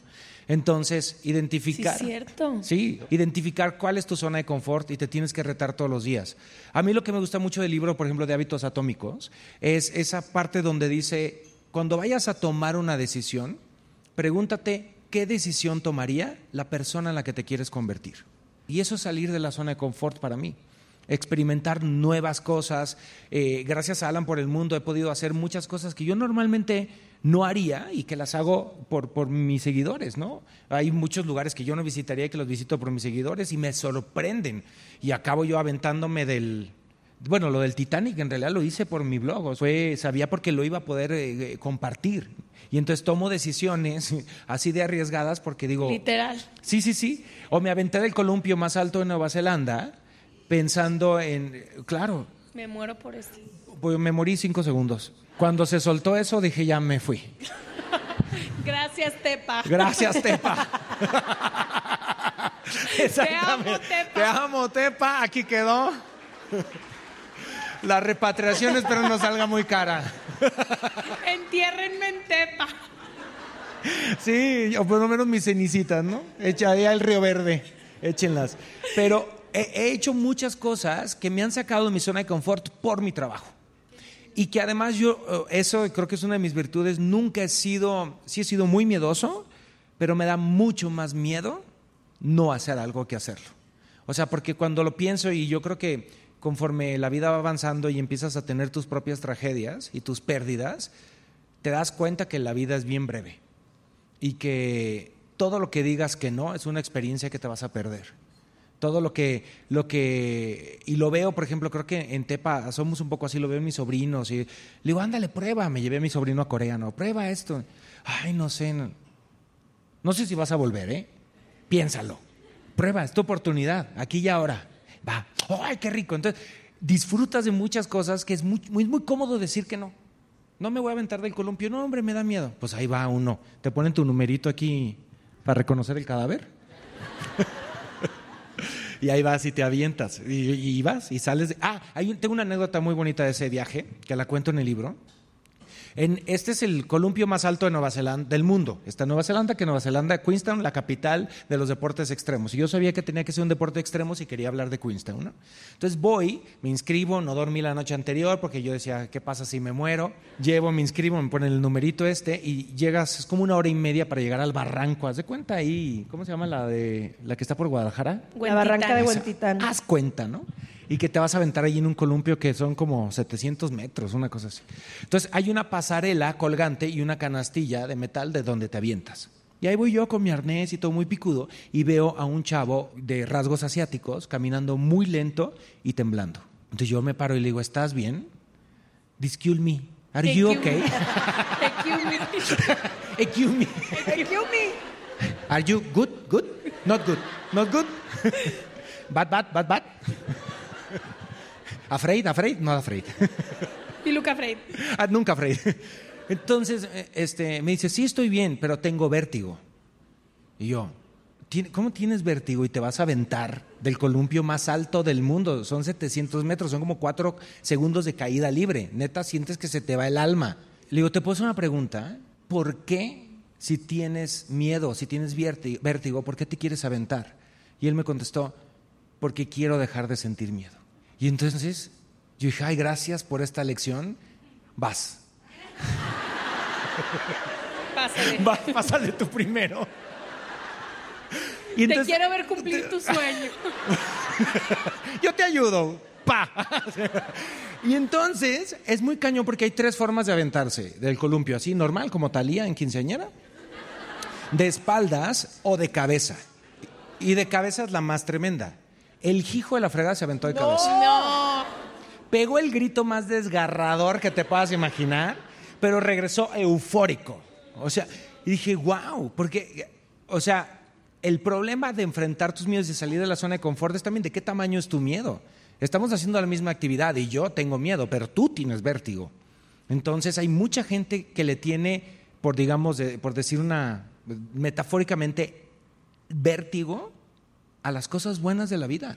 Entonces, identificar. Sí, cierto. Sí, identificar cuál es tu zona de confort y te tienes que retar todos los días. A mí lo que me gusta mucho del libro, por ejemplo, de hábitos atómicos, es esa parte donde dice, cuando vayas a tomar una decisión, pregúntate qué decisión tomaría la persona en la que te quieres convertir. Y eso es salir de la zona de confort para mí. Experimentar nuevas cosas. Eh, gracias a Alan por el mundo he podido hacer muchas cosas que yo normalmente no haría y que las hago por, mis seguidores, ¿no? Hay muchos lugares que yo no visitaría y que los visito por mis seguidores y me sorprenden. Y acabo yo aventándome del... Bueno, lo del Titanic en realidad lo hice por mi blog, fue, sabía porque lo iba a poder eh, eh, compartir. Y entonces tomo decisiones <laughs> así de arriesgadas porque digo... Literal. Sí, sí, sí. O me aventé del columpio más alto de Nueva Zelanda pensando en... Claro, Me muero por esto. pues me morí cinco segundos. Cuando se soltó eso dije ya me fui. <laughs> Gracias, Tepa. Gracias, Tepa. <laughs> Exactamente. Tepa. Te amo, Tepa. Aquí quedó. La repatriación espero no salga muy cara. Entiérrenme en Tepa. Sí, o por lo menos mis cenicitas, ¿no? Echa ahí al río verde, échenlas. Pero he, he hecho muchas cosas que me han sacado de mi zona de confort por mi trabajo. Y que además yo, eh, eso creo que es una de mis virtudes, nunca he sido, sí he sido muy miedoso, pero me da mucho más miedo no hacer algo que hacerlo. O sea, porque cuando lo pienso y yo creo que conforme la vida va avanzando y empiezas a tener tus propias tragedias y tus pérdidas, te das cuenta que la vida es bien breve y que todo lo que digas que no es una experiencia que te vas a perder. Todo lo que, lo que, y lo veo, por ejemplo, creo que en Tepa somos un poco así, lo veo en mis sobrinos, y le digo, ándale, prueba, me llevé a mi sobrino a Corea, no, prueba esto. Ay, no sé, no, no sé si vas a volver, ¿eh? Piénsalo, prueba, es tu oportunidad, aquí y ahora. Va, ay, qué rico. Entonces, disfrutas de muchas cosas que es muy, muy, cómodo decir que no. No me voy a aventar del columpio, no, hombre, me da miedo. Pues ahí va uno. Te ponen tu numerito aquí para reconocer el cadáver. <laughs> y ahí vas y te avientas. Y, vas y sales. de- Ah, hay tengo una anécdota muy bonita de ese viaje que la cuento en el libro. En, este es el columpio más alto de Nueva Zelanda, del mundo. Está en Nueva Zelanda, que Nueva Zelanda, Queenstown, la capital de los deportes extremos. Y yo sabía que tenía que ser un deporte extremo si quería hablar de Queenstown. ¿no? Entonces voy, me inscribo, no dormí la noche anterior porque yo decía, ¿qué pasa si me muero? Llevo, me inscribo, me ponen el numerito este y llegas, es como una hora y media para llegar al barranco. Haz de cuenta ahí, ¿cómo se llama la de la que está por Guadalajara? La barranca de. Huentitán. Haz cuenta, ¿no? Y que te vas a aventar ahí en un columpio que son como 700 metros, una cosa así. Entonces hay una pasarela colgante y una canastilla de metal de donde te avientas. Y ahí voy yo con mi arnés y todo muy picudo y veo a un chavo de rasgos asiáticos caminando muy lento y temblando. Entonces yo me paro y le digo, ¿estás bien? Excuse me. Are you okay? <laughs> Excuse <laughs> me. Are you good? Good? Not good. Not good? <laughs> bad, bad, bad, bad. Afraid, afraid, not afraid. Y Luca Freid. <laughs> Ah, nunca afraid. Entonces, eh, este, me dice, sí estoy bien, pero tengo vértigo. Y yo, "¿Tien- ¿cómo tienes vértigo y te vas a aventar del columpio más alto del mundo? Son 700 metros, son como cuatro segundos de caída libre. Neta, sientes que se te va el alma. Le digo, ¿te puedo hacer una pregunta? ¿Por qué, si tienes miedo, si tienes vértigo, por qué te quieres aventar? Y él me contestó, porque quiero dejar de sentir miedo. Y entonces yo dije, ay, gracias por esta lección, vas. Pásale. Va, pásale tú primero. Y Te quiero ver cumplir tu sueño. <laughs> yo te ayudo. Pa. Y entonces es muy cañón porque hay tres formas de aventarse del columpio, así normal, como Talía en quinceañera, de espaldas o de cabeza. Y de cabeza es la más tremenda. El hijo de la fregada se aventó de cabeza. No. Pegó el grito más desgarrador que te puedas imaginar, pero regresó eufórico. O sea, y dije, wow, porque, o sea, el problema de enfrentar tus miedos y de salir de la zona de confort es también de qué tamaño es tu miedo. Estamos haciendo la misma actividad y yo tengo miedo, pero tú tienes vértigo. Entonces hay mucha gente que le tiene, por digamos, de- por decir una, metafóricamente, vértigo a las cosas buenas de la vida.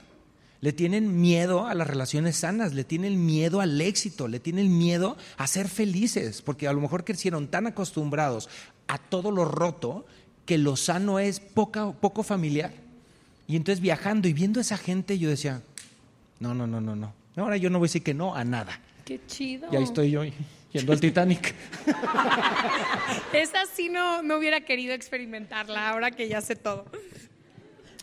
Le tienen miedo a las relaciones sanas, le tienen miedo al éxito, le tienen miedo a ser felices, porque a lo mejor crecieron tan acostumbrados a todo lo roto que lo sano es poca, poco familiar. Y entonces viajando y viendo a esa gente, yo decía, no, no, no, no, no. Ahora yo no voy a decir que no a nada. Qué chido. Y ahí estoy yo yendo al Titanic. <laughs> Esa sí no, no hubiera querido experimentarla ahora que ya sé todo.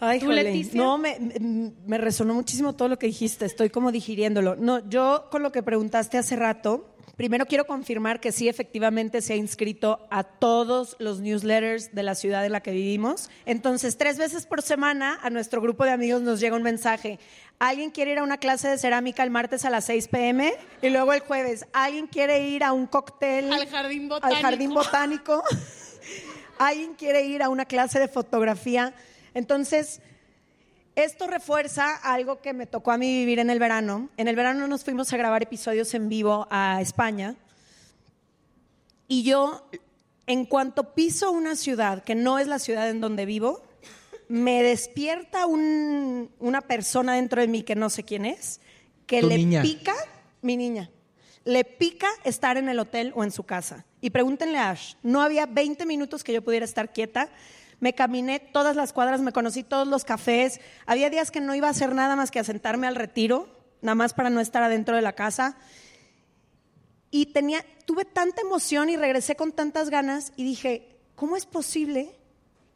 Ay, ¿Tú. Leticia? No, me, me- me resonó muchísimo todo lo que dijiste. Estoy como digiriéndolo. No, yo con lo que preguntaste hace rato, Primero quiero confirmar que sí, efectivamente se ha inscrito a todos los newsletters de la ciudad en la que vivimos. Entonces, tres veces por semana a nuestro grupo de amigos nos llega un mensaje. ¿Alguien quiere ir a una clase de cerámica el martes a las 6 pm? Y luego el jueves, ¿alguien quiere ir a un cóctel? Al jardín botánico. Al jardín botánico. <laughs> ¿Alguien quiere ir a una clase de fotografía? Entonces, esto refuerza algo que me tocó a mí vivir en el verano. En el verano nos fuimos a grabar episodios en vivo a España. Y yo, en cuanto piso una ciudad que no es la ciudad en donde vivo, me despierta un- una persona dentro de mí que no sé quién es, que le niña. pica, mi niña, le pica estar en el hotel o en su casa. Y pregúntenle a Ash, no había 20 minutos que yo pudiera estar quieta. Me caminé todas las cuadras, me conocí todos los cafés. Había días que no iba a hacer nada más que a sentarme al retiro, nada más para no estar adentro de la casa. Y tenía, tuve tanta emoción y regresé con tantas ganas y dije, ¿cómo es posible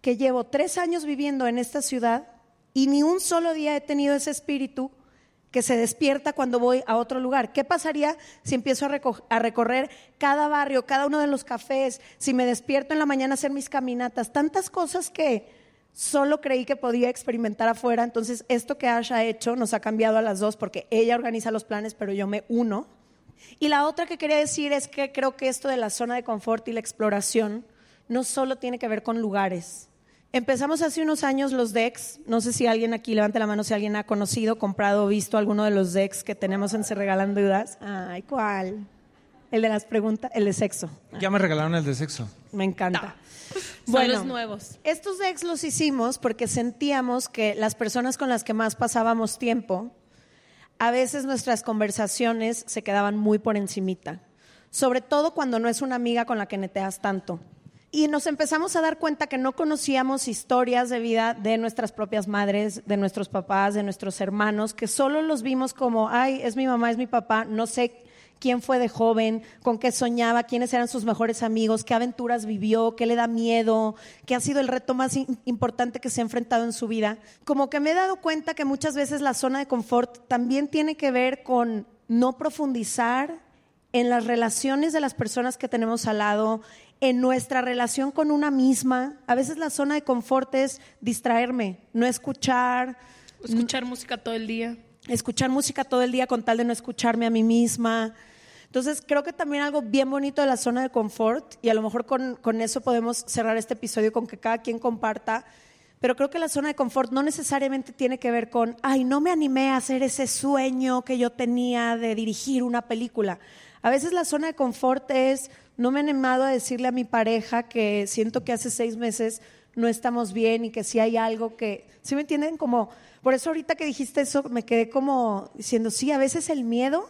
que llevo tres años viviendo en esta ciudad y ni un solo día he tenido ese espíritu que se despierta cuando voy a otro lugar? ¿Qué pasaría si empiezo a, reco- a recorrer cada barrio, cada uno de los cafés, si me despierto en la mañana a hacer mis caminatas? Tantas cosas que solo creí que podía experimentar afuera. Entonces, esto que Ash ha hecho nos ha cambiado a las dos porque ella organiza los planes, pero yo me uno. Y la otra que quería decir es que creo que esto de la zona de confort y la exploración no solo tiene que ver con lugares. Empezamos hace unos años los decks. No sé si alguien aquí levante la mano si alguien ha conocido, comprado o visto alguno de los decks que tenemos en Se Regalan Dudas. Ay, ¿cuál? El de las preguntas, el de sexo. Ya me regalaron el de sexo. Me encanta. Son los nuevos. Estos decks los hicimos porque sentíamos que las personas con las que más pasábamos tiempo, a veces nuestras conversaciones se quedaban muy por encimita, sobre todo cuando no es una amiga con la que neteas tanto. Y nos empezamos a dar cuenta que no conocíamos historias de vida de nuestras propias madres, de nuestros papás, de nuestros hermanos, que solo los vimos como, ay, es mi mamá, es mi papá, no sé quién fue de joven, con qué soñaba, quiénes eran sus mejores amigos, qué aventuras vivió, qué le da miedo, qué ha sido el reto más importante que se ha enfrentado en su vida. Como que me he dado cuenta que muchas veces la zona de confort también tiene que ver con no profundizar en las relaciones de las personas que tenemos al lado, en nuestra relación con una misma. A veces la zona de confort es distraerme, no escuchar, Escuchar música todo el día. escuchar música todo el día con tal de no escucharme a mí misma. Entonces, creo que también algo bien bonito de la zona de confort, y a lo mejor con, con eso podemos cerrar este episodio con que cada quien comparta, pero creo que la zona de confort no necesariamente tiene que ver con, ay, no me animé a hacer ese sueño que yo tenía de dirigir una película. A veces la zona de confort es, no me he animado a decirle a mi pareja que siento que hace seis meses no estamos bien y que si hay algo que, ¿sí me entienden? Como, por eso ahorita que dijiste eso me quedé como diciendo, sí, a veces el miedo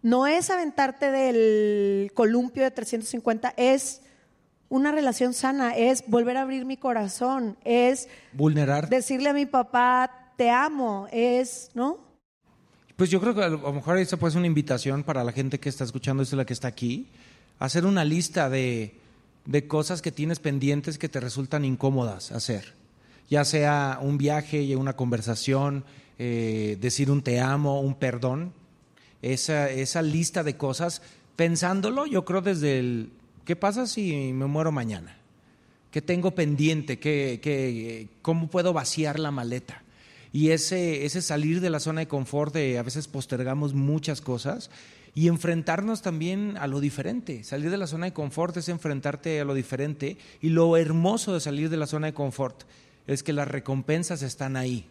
no es aventarte del columpio de 350, es una relación sana, es volver a abrir mi corazón, es Vulnerar. decirle a mi papá, te amo, es, ¿no? Pues yo creo que a lo mejor esta puede ser una invitación para la gente que está escuchando esto, la que está aquí, hacer una lista de, de cosas que tienes pendientes que te resultan incómodas hacer. Ya sea un viaje, una conversación, eh, decir un te amo, un perdón. Esa, esa lista de cosas, pensándolo, yo creo desde el, ¿qué pasa si me muero mañana? ¿Qué tengo pendiente? ¿Qué, qué, ¿Cómo puedo vaciar la maleta? Y ese, ese salir de la zona de confort, de a veces postergamos muchas cosas y enfrentarnos también a lo diferente. Salir de la zona de confort es enfrentarte a lo diferente y lo hermoso de salir de la zona de confort es que las recompensas están ahí.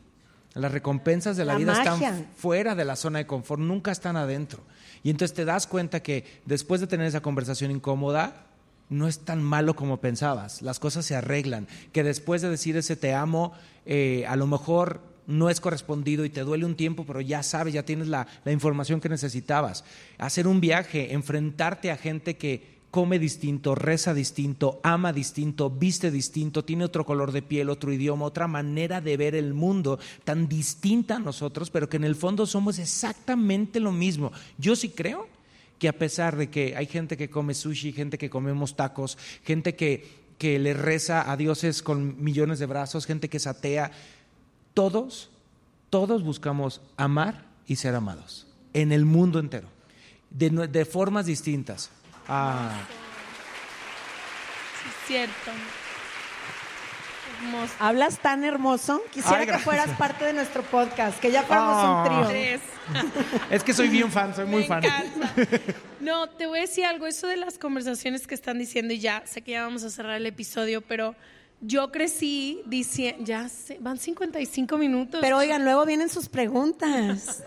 Las recompensas de la, La vida magia. están fuera de la zona de confort, nunca están adentro. Y entonces te das cuenta que después de tener esa conversación incómoda, no es tan malo como pensabas. Las cosas se arreglan. Que después de decir ese te amo, eh, a lo mejor no es correspondido y te duele un tiempo, pero ya sabes, ya tienes la, información que necesitabas. Hacer un viaje, enfrentarte a gente que come distinto, reza distinto, ama distinto, viste distinto, tiene otro color de piel, otro idioma, otra manera de ver el mundo, tan distinta a nosotros, pero que en el fondo somos exactamente lo mismo. Yo sí creo que a pesar de que hay gente que come sushi, gente que comemos tacos, gente que, que le reza a dioses con millones de brazos, gente que es atea, todos, todos buscamos amar y ser amados en el mundo entero. de, formas distintas. Ah, Sí, es cierto. Hermoso. Hablas tan hermoso. Quisiera Ay, que fueras parte de nuestro podcast, que ya fuéramos Ah. un trío. Tres. <laughs> es que soy bien fan, soy muy Me fan. encanta. <laughs> No, te voy a decir algo, eso de las conversaciones que están diciendo y ya, sé que ya vamos a cerrar el episodio, pero yo crecí diciendo, ya sé, van 55 minutos. Pero oigan, luego vienen sus preguntas.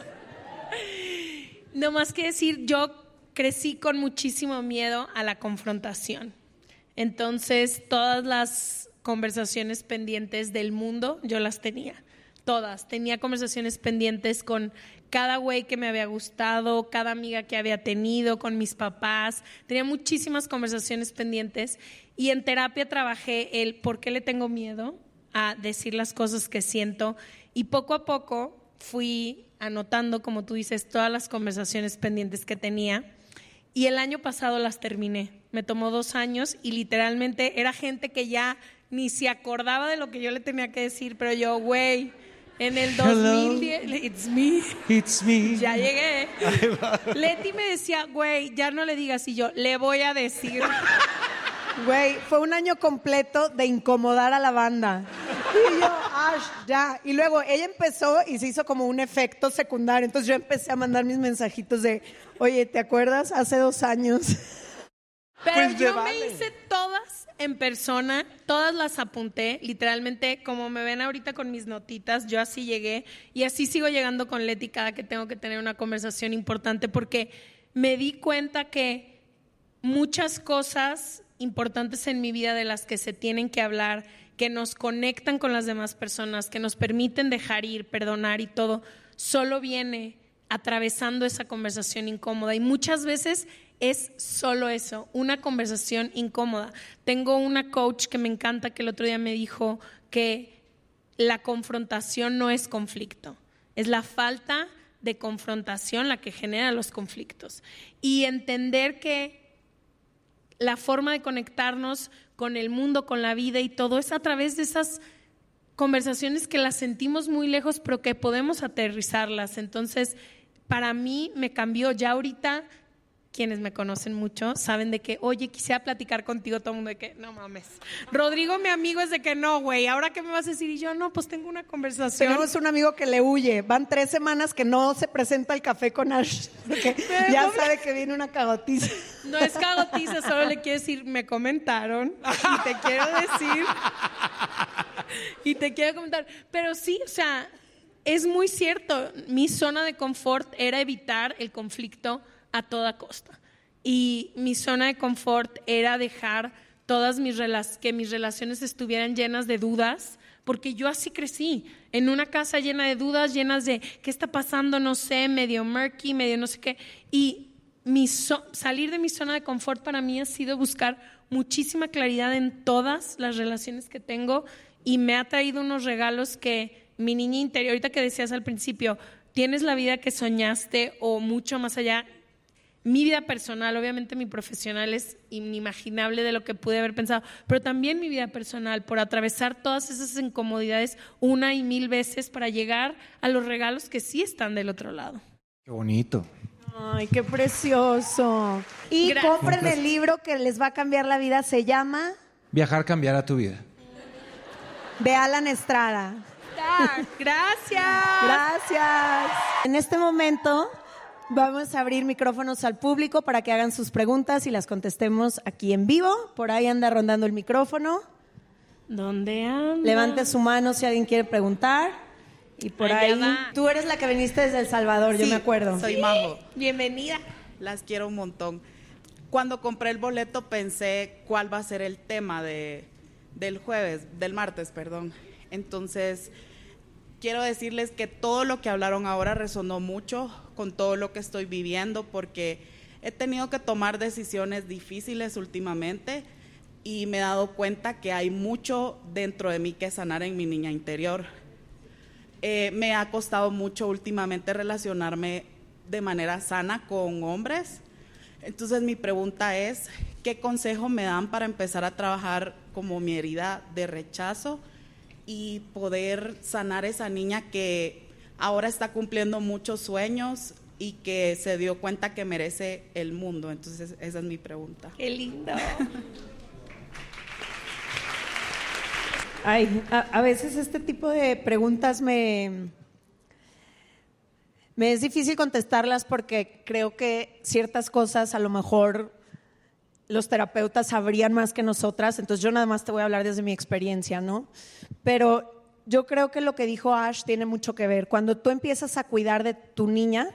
No más que decir, yo crecí con muchísimo miedo a la confrontación. Entonces, todas las conversaciones pendientes del mundo, yo las tenía. Todas. Tenía conversaciones pendientes con cada güey que me había gustado, cada amiga que había tenido, con mis papás. Tenía muchísimas conversaciones pendientes. Y en terapia trabajé el por qué le tengo miedo a decir las cosas que siento. Y poco a poco fui anotando, como tú dices, todas las conversaciones pendientes que tenía. Y el año pasado las terminé. Me tomó dos años y literalmente era gente que ya ni se acordaba de lo que yo le tenía que decir, pero yo, güey, en el 2010, it's me, It's me. ya llegué. Leti me decía, güey, ya no le digas y yo, le voy a decir. Güey, fue un año completo de incomodar a la banda. Y yo, Ash, ya. Y luego ella empezó y se hizo como un efecto secundario. Entonces yo empecé a mandar mis mensajitos de, oye, ¿te acuerdas? Hace dos años. Pero Pues me yo vale. me hice todas en persona, todas las apunté, literalmente, como me ven ahorita con mis notitas, yo así llegué y así sigo llegando con Leti cada que tengo que tener una conversación importante porque me di cuenta que muchas cosas importantes en mi vida de las que se tienen que hablar, que nos conectan con las demás personas, que nos permiten dejar ir, perdonar y todo, solo viene atravesando esa conversación incómoda. Y muchas veces es solo eso, una conversación incómoda. Tengo una coach que me encanta que el otro día me dijo que la confrontación no es conflicto, es la falta de confrontación la que genera los conflictos. Y entender que la forma de conectarnos con el mundo, con la vida y todo es a través de esas conversaciones que las sentimos muy lejos, pero que podemos aterrizarlas. Entonces, para mí me cambió ya ahorita. Quienes me conocen mucho saben de que, oye, quisiera platicar contigo, todo el mundo de que, no mames. Rodrigo, mi amigo, es de que no, güey, ¿ahora qué me vas a decir? Y yo, no, pues tengo una conversación. Tenemos un amigo que le huye. Van tres semanas que no se presenta al café con Ash. Porque <laughs> ya sabe que viene una cagotiza. No es cagotiza, solo le quiero decir, me comentaron y te quiero decir. <laughs> Y te quiero comentar. Pero sí, o sea, es muy cierto. Mi zona de confort era evitar el conflicto a toda costa. Y mi zona de confort era dejar todas mis que mis relaciones estuvieran llenas de dudas, porque yo así crecí, en una casa llena de dudas, llenas de qué está pasando, no sé, medio murky, medio no sé qué. Y salir de mi zona de confort para mí ha sido buscar muchísima claridad en todas las relaciones que tengo y me ha traído unos regalos que mi niña interior, ahorita que decías al principio, tienes la vida que soñaste o mucho más allá. Mi vida personal, obviamente mi profesional es inimaginable de lo que pude haber pensado, pero también mi vida personal, por atravesar todas esas incomodidades una y mil veces para llegar a los regalos que sí están del otro lado. Qué bonito. Ay, qué precioso. Y Gracias. compren el libro que les va a cambiar la vida. Se llama Viajar cambiará tu vida. de Alan Estrada. <laughs> Gracias. Gracias. En este momento vamos a abrir micrófonos al público para que hagan sus preguntas y las contestemos aquí en vivo. Por ahí anda rondando el micrófono. ¿Dónde anda? Levante su mano si alguien quiere preguntar. Y por Allá ahí. va. Tú eres la que viniste desde El Salvador, yo Sí, me acuerdo. Soy Majo. Bienvenida. Las quiero un montón. Cuando compré el boleto pensé cuál va a ser el tema de, del jueves, del martes, perdón. Entonces, quiero decirles que todo lo que hablaron ahora resonó mucho con todo lo que estoy viviendo porque he tenido que tomar decisiones difíciles últimamente y me he dado cuenta que hay mucho dentro de mí que sanar en mi niña interior. Eh, me ha costado mucho últimamente relacionarme de manera sana con hombres. Entonces mi pregunta es, ¿qué consejo me dan para empezar a trabajar como mi herida de rechazo y poder sanar esa niña que ahora está cumpliendo muchos sueños y que se dio cuenta que merece el mundo. Entonces, esa es mi pregunta. Qué lindo. Ay, a, a veces este tipo de preguntas me, me es difícil contestarlas porque creo que ciertas cosas a lo mejor los terapeutas sabrían más que nosotras, entonces yo nada más te voy a hablar desde mi experiencia, ¿no? Pero yo creo que lo que dijo Ash tiene mucho que ver. Cuando tú empiezas a cuidar de tu niña,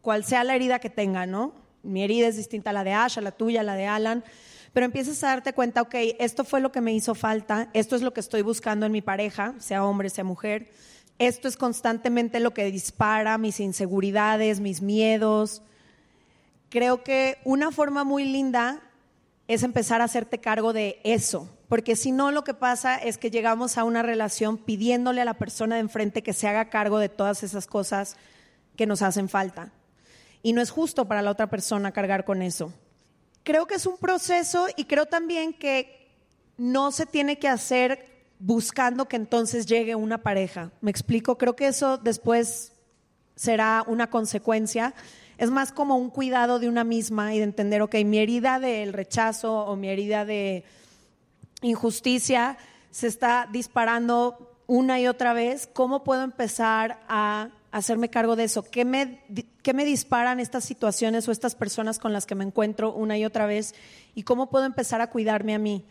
cual sea la herida que tenga, ¿no? Mi herida es distinta a la de Ash, a la tuya, a la de Alan, pero empiezas a darte cuenta, ok, esto fue lo que me hizo falta, esto es lo que estoy buscando en mi pareja, sea hombre, sea mujer, esto es constantemente lo que dispara mis inseguridades, mis miedos. Creo que una forma muy linda es empezar a hacerte cargo de eso, porque si no lo que pasa es que llegamos a una relación pidiéndole a la persona de enfrente que se haga cargo de todas esas cosas que nos hacen falta. Y no es justo para la otra persona cargar con eso. Creo que es un proceso y creo también que no se tiene que hacer buscando que entonces llegue una pareja. ¿Me explico? Creo que eso después será una consecuencia. Es más como un cuidado de una misma y de entender, ok, mi herida del rechazo o mi herida de injusticia se está disparando una y otra vez. ¿Cómo puedo empezar a hacerme cargo de eso? ¿Qué me, ¿Qué me disparan estas situaciones o estas personas con las que me encuentro una y otra vez? ¿Y cómo puedo empezar a cuidarme a mí?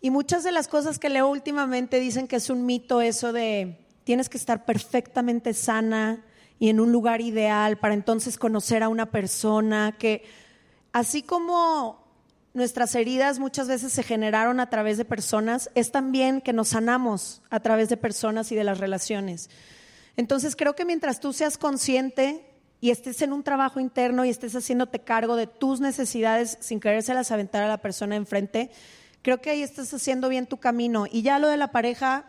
Y muchas de las cosas que leo últimamente dicen que es un mito eso de tienes que estar perfectamente sana y en un lugar ideal para entonces conocer a una persona que así como nuestras heridas muchas veces se generaron a través de personas, es también que nos sanamos a través de personas y de las relaciones. Entonces creo que mientras tú seas consciente y estés en un trabajo interno y estés haciéndote cargo de tus necesidades sin querérselas aventar a la persona enfrente, creo que ahí estás haciendo bien tu camino. Y ya lo de la pareja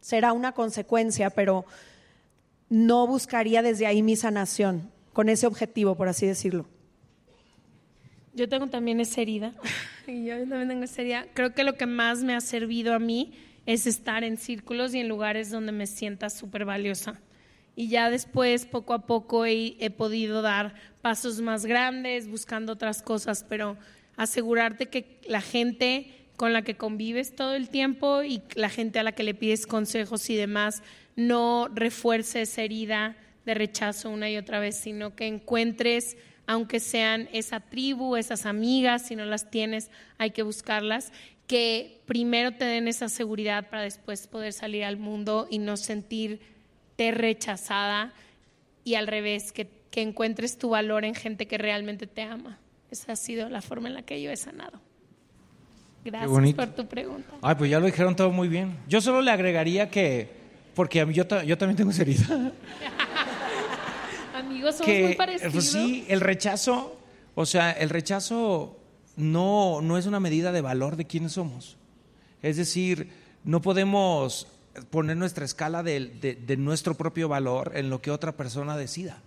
será una consecuencia, pero no buscaría desde ahí mi sanación, con ese objetivo, por así decirlo. Yo tengo también esa herida. <laughs> Y yo también tengo esa herida. Creo que lo que más me ha servido a mí es estar en círculos y en lugares donde me sienta súper valiosa. Y ya después, poco a poco, he, he, podido dar pasos más grandes, buscando otras cosas, pero asegurarte que la gente con la que convives todo el tiempo y la gente a la que le pides consejos y demás no refuerce esa herida de rechazo una y otra vez, sino que encuentres aunque sean esa tribu, esas amigas, si no las tienes, hay que buscarlas, que primero te den esa seguridad para después poder salir al mundo y no sentirte rechazada y al revés, que, que encuentres tu valor en gente que realmente te ama. Esa ha sido la forma en la que yo he sanado. Gracias por tu pregunta. Ay, pues ya lo dijeron todo muy bien. Yo solo le agregaría que, porque a mí yo, yo también tengo esa herida. Amigos, somos muy parecidos. Pues sí, el rechazo, o sea, el rechazo no, no es una medida de valor de quiénes somos. Es decir, no podemos poner nuestra escala de, de, de nuestro propio valor en lo que otra persona decida.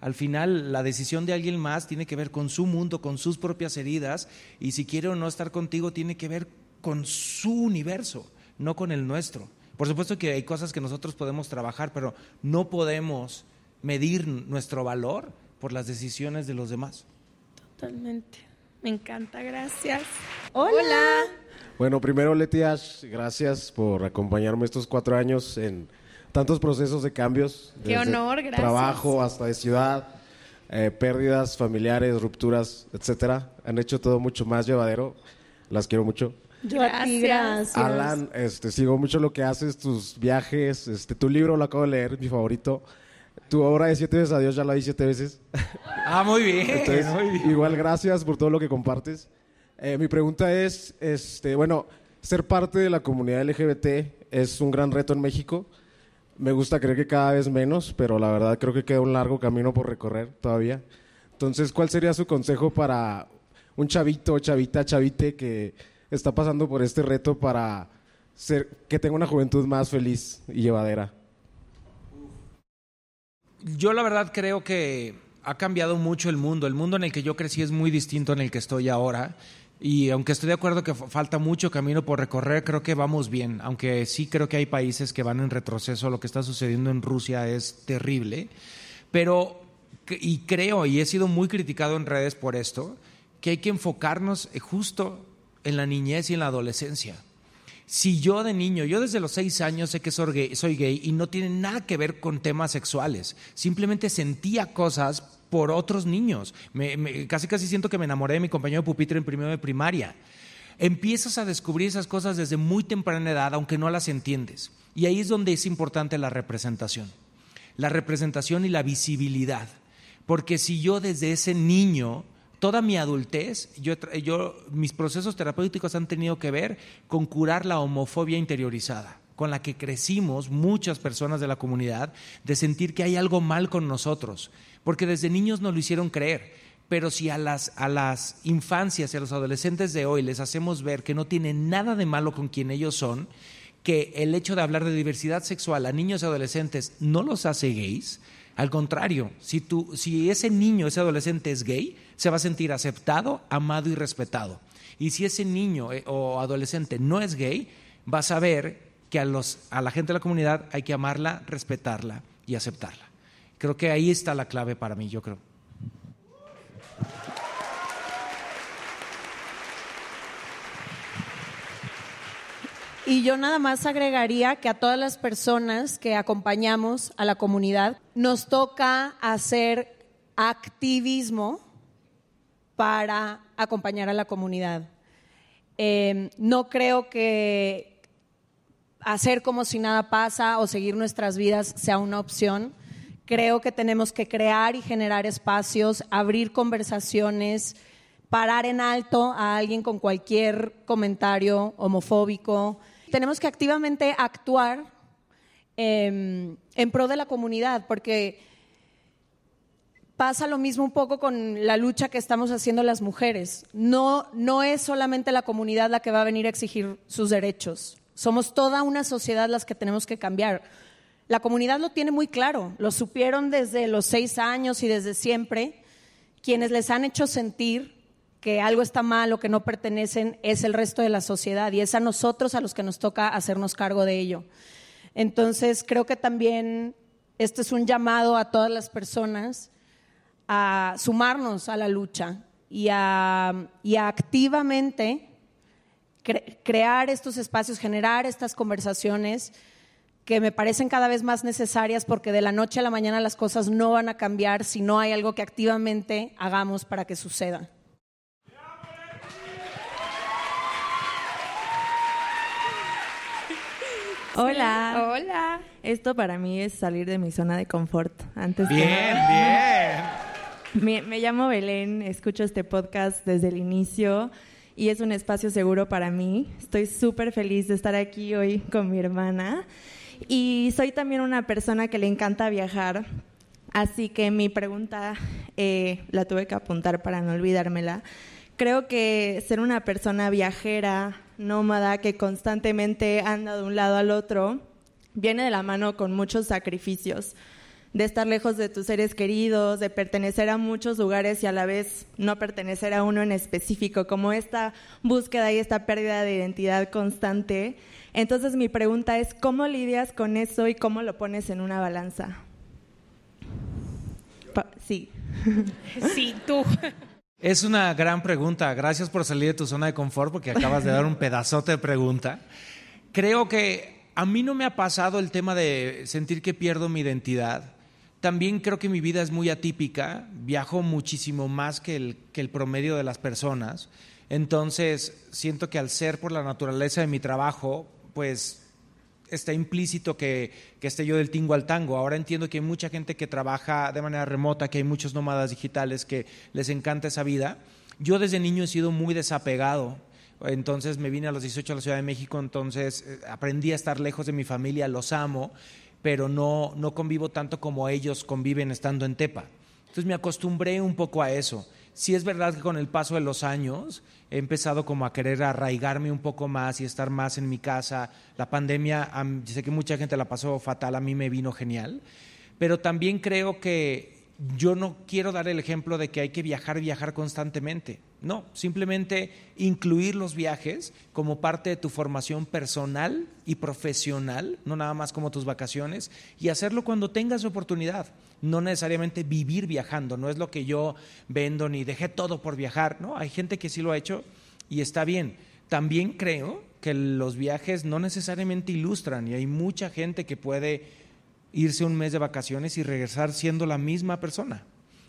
Al final, la decisión de alguien más tiene que ver con su mundo, con sus propias heridas, y si quiere o no estar contigo, tiene que ver con su universo, no con el nuestro. Por supuesto que hay cosas que nosotros podemos trabajar, pero no podemos medir nuestro valor por las decisiones de los demás. Totalmente. Me encanta, gracias. Hola. Hola. Bueno, primero Leti Ash, gracias por acompañarme estos cuatro años en tantos procesos de cambios. Qué honor, gracias. Trabajo hasta de ciudad, eh, pérdidas familiares, rupturas, etcétera. Han hecho todo mucho más llevadero. Las quiero mucho. Yo a ti, gracias. Alan, este, sigo mucho lo que haces, tus viajes, este, tu libro lo acabo de leer, mi favorito. Tu obra de siete veces a Dios ya la vi siete veces. Ah, muy bien. Entonces, muy bien. igual gracias por todo lo que compartes. Eh, mi pregunta es, este, bueno, ser parte de la comunidad LGBT es un gran reto en México. Me gusta creer que cada vez menos, pero la verdad creo que queda un largo camino por recorrer todavía. Entonces, ¿cuál sería su consejo para un chavito, chavita, chavite que está pasando por este reto para que tenga una juventud más feliz y llevadera? Yo la verdad creo que ha cambiado mucho el mundo. El mundo en el que yo crecí es muy distinto en el que estoy ahora. Y aunque estoy de acuerdo que falta mucho camino por recorrer, creo que vamos bien. Aunque sí creo que hay países que van en retroceso. Lo que está sucediendo en Rusia es terrible. Pero y creo, y he sido muy criticado en redes por esto, que hay que enfocarnos eh, justo en la niñez y en la adolescencia. Si yo de niño, yo desde los seis años sé que soy gay, y no tiene nada que ver con temas sexuales, simplemente sentía cosas por otros niños. casi casi siento que me enamoré de mi compañero de pupitre en primero de primaria. Empiezas a descubrir esas cosas desde muy temprana edad, aunque no las entiendes. Y ahí es donde es importante la representación. La representación y la visibilidad. Porque si yo desde ese niño toda mi adultez, yo, yo, mis procesos terapéuticos han tenido que ver con curar la homofobia interiorizada, con la que crecimos muchas personas de la comunidad, de sentir que hay algo mal con nosotros, porque desde niños nos lo hicieron creer. Pero si a las, a las infancias y a los adolescentes de hoy les hacemos ver que no tienen nada de malo con quien ellos son, que el hecho de hablar de diversidad sexual a niños y adolescentes no los hace gays, al contrario, si, tú, si ese niño, ese adolescente es gay, se va a sentir aceptado, amado y respetado. Y si ese niño eh, o adolescente no es gay, va a saber que a, a la gente de la comunidad hay que amarla, respetarla y aceptarla. Creo que ahí está la clave para mí, yo creo. Y yo nada más agregaría que a todas las personas que acompañamos a la comunidad nos toca hacer activismo para acompañar a la comunidad. Em, no creo que hacer como si nada pasa o seguir nuestras vidas sea una opción. Creo que tenemos que crear y generar espacios, abrir conversaciones, parar en alto a alguien con cualquier comentario homofóbico. Tenemos que activamente actuar em, en pro de la comunidad, porque pasa lo mismo un poco con la lucha que estamos haciendo las mujeres. No, no es solamente la comunidad la que va a venir a exigir sus derechos. Somos toda una sociedad las que tenemos que cambiar. La comunidad lo tiene muy claro, lo supieron desde los seis años y desde siempre. Quienes les han hecho sentir que algo está mal o que no pertenecen es el resto de la sociedad y es a nosotros a los que nos toca hacernos cargo de ello. Entonces, creo que también esto es un llamado a todas las personas a sumarnos a la lucha y a, activamente crear estos espacios, generar estas conversaciones que me parecen cada vez más necesarias porque de la noche a la mañana las cosas no van a cambiar si no hay algo que activamente hagamos para que suceda. Hola. Hola. Esto para mí es salir de mi zona de confort. Antes bien, bien. Me, llamo Belén, escucho este podcast desde el inicio y es un espacio seguro para mí. Estoy súper feliz de estar aquí hoy con mi hermana y soy también una persona que le encanta viajar, así que mi pregunta eh, la tuve que apuntar para no olvidármela. Creo que ser una persona viajera, nómada, que constantemente anda de un lado al otro, viene de la mano con muchos sacrificios de estar lejos de tus seres queridos, de pertenecer a muchos lugares y a la vez no pertenecer a uno en específico, como esta búsqueda y esta pérdida de identidad constante. Entonces mi pregunta es, ¿cómo lidias con eso y cómo lo pones en una balanza? sí. <laughs> Sí, tú. Es una gran pregunta. Gracias por salir de tu zona de confort porque acabas de dar un pedazote de pregunta. Creo que a mí no me ha pasado el tema de sentir que pierdo mi identidad también creo que mi vida es muy atípica, viajo muchísimo más que el, promedio de las personas, entonces siento que al ser por la naturaleza de mi trabajo, pues está implícito que, que, esté yo del tingo al tango. Ahora entiendo que hay mucha gente que trabaja de manera remota, que hay muchos nómadas digitales que les encanta esa vida. Yo desde niño he sido muy desapegado. Entonces me vine a los 18 a la Ciudad de México, entonces eh, aprendí a estar lejos de mi familia, los amo pero no, no convivo tanto como ellos conviven estando en Tepa. Entonces me acostumbré un poco a eso. Sí es verdad que con el paso de los años he empezado como a querer arraigarme un poco más y estar más en mi casa. La pandemia, sé que mucha gente la pasó fatal, a mí me vino genial, pero también creo que yo no quiero dar el ejemplo de que hay que viajar, viajar constantemente. No, simplemente incluir los viajes como parte de tu formación personal y profesional, no nada más como tus vacaciones, y hacerlo cuando tengas oportunidad. No necesariamente vivir viajando, no es lo que yo vendo ni dejé todo por viajar, ¿no? Hay gente que sí lo ha hecho y está bien. También creo que los viajes no necesariamente ilustran y hay mucha gente que puede irse un mes de vacaciones y regresar siendo la misma persona.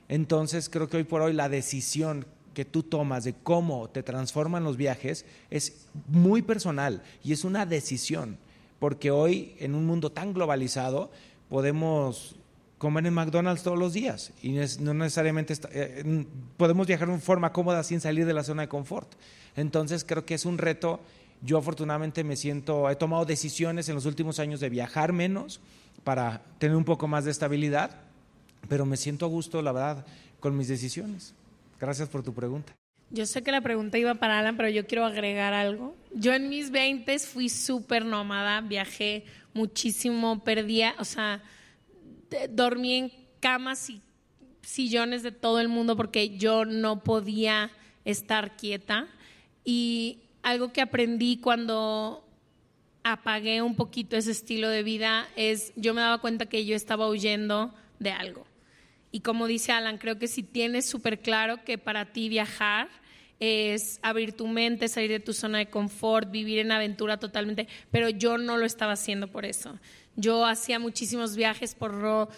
Entonces creo que hoy por hoy la decisión que tú tomas de cómo te transforman los viajes es muy personal y es una decisión, porque hoy en un mundo tan globalizado podemos comer en McDonald's todos los días y no necesariamente eh, podemos viajar de forma cómoda sin salir de la zona de confort. Entonces creo que es un reto. Yo afortunadamente me siento, he tomado decisiones en los últimos años de viajar menos para tener un poco más de estabilidad, pero me siento a gusto, la verdad, con mis decisiones. Gracias por tu pregunta. Yo sé que la pregunta iba para Alan, pero yo quiero agregar algo. Yo en mis 20 fui súper nómada, viajé muchísimo, perdía, o sea, dormí en camas y sillones de todo el mundo porque yo no podía estar quieta. Y algo que aprendí cuando apagué un poquito ese estilo de vida es, yo me daba cuenta que yo estaba huyendo de algo. Y como dice Alan, creo que si tienes súper claro que para ti viajar es abrir tu mente, salir de tu zona de confort, vivir en aventura totalmente, pero yo no lo estaba haciendo por eso. Yo hacía muchísimos viajes por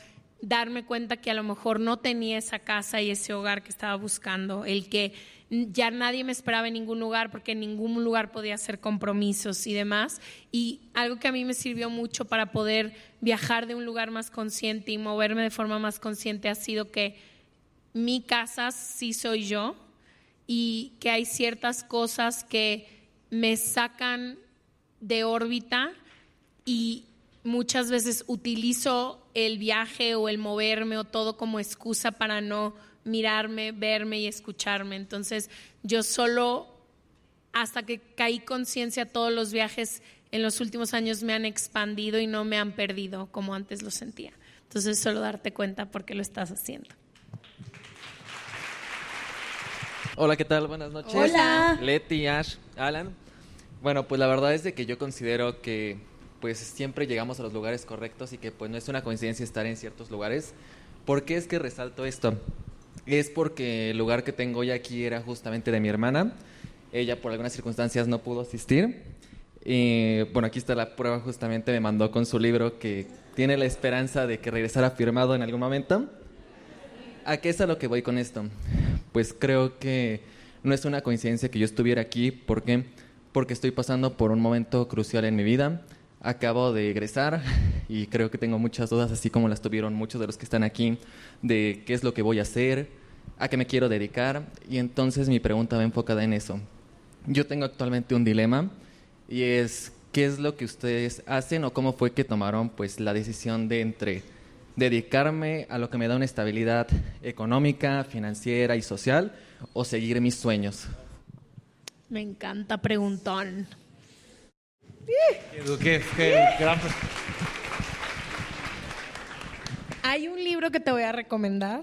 darme cuenta que a lo mejor no tenía esa casa y ese hogar que estaba buscando, el que ya nadie me esperaba en ningún lugar porque en ningún lugar podía hacer compromisos y demás. Y algo que a mí me sirvió mucho para poder viajar de un lugar más consciente y moverme de forma más consciente ha sido que mi casa sí soy yo y que hay ciertas cosas que me sacan de órbita y muchas veces utilizo el viaje o el moverme o todo como excusa para no mirarme, verme y escucharme. Entonces yo solo, hasta que caí conciencia, todos los viajes en los últimos años me han expandido y no me han perdido como antes lo sentía. Entonces solo darte cuenta porque lo estás haciendo. Hola, ¿qué tal? Buenas noches. Hola. Leti, Ash, Alan. Bueno, pues la verdad es de que yo considero que pues siempre llegamos a los lugares correctos y que pues no es una coincidencia estar en ciertos lugares. ¿Por qué es que resalto esto? Es porque el lugar que tengo hoy aquí era justamente de mi hermana. Ella por algunas circunstancias no pudo asistir. Y bueno, aquí está la prueba, justamente me mandó con su libro que tiene la esperanza de que regresara firmado en algún momento. ¿A qué es a lo que voy con esto? Pues creo que no es una coincidencia que yo estuviera aquí. ¿Por qué? Porque estoy pasando por un momento crucial en mi vida. Acabo de egresar y creo que tengo muchas dudas, así como las tuvieron muchos de los que están aquí, de qué es lo que voy a hacer, a qué me quiero dedicar. Y entonces mi pregunta va enfocada en eso. Yo tengo actualmente un dilema y es qué es lo que ustedes hacen o cómo fue que tomaron pues la decisión de entre dedicarme a lo que me da una estabilidad económica, financiera y social o seguir mis sueños. Me encanta preguntón. Hay un libro que te voy a recomendar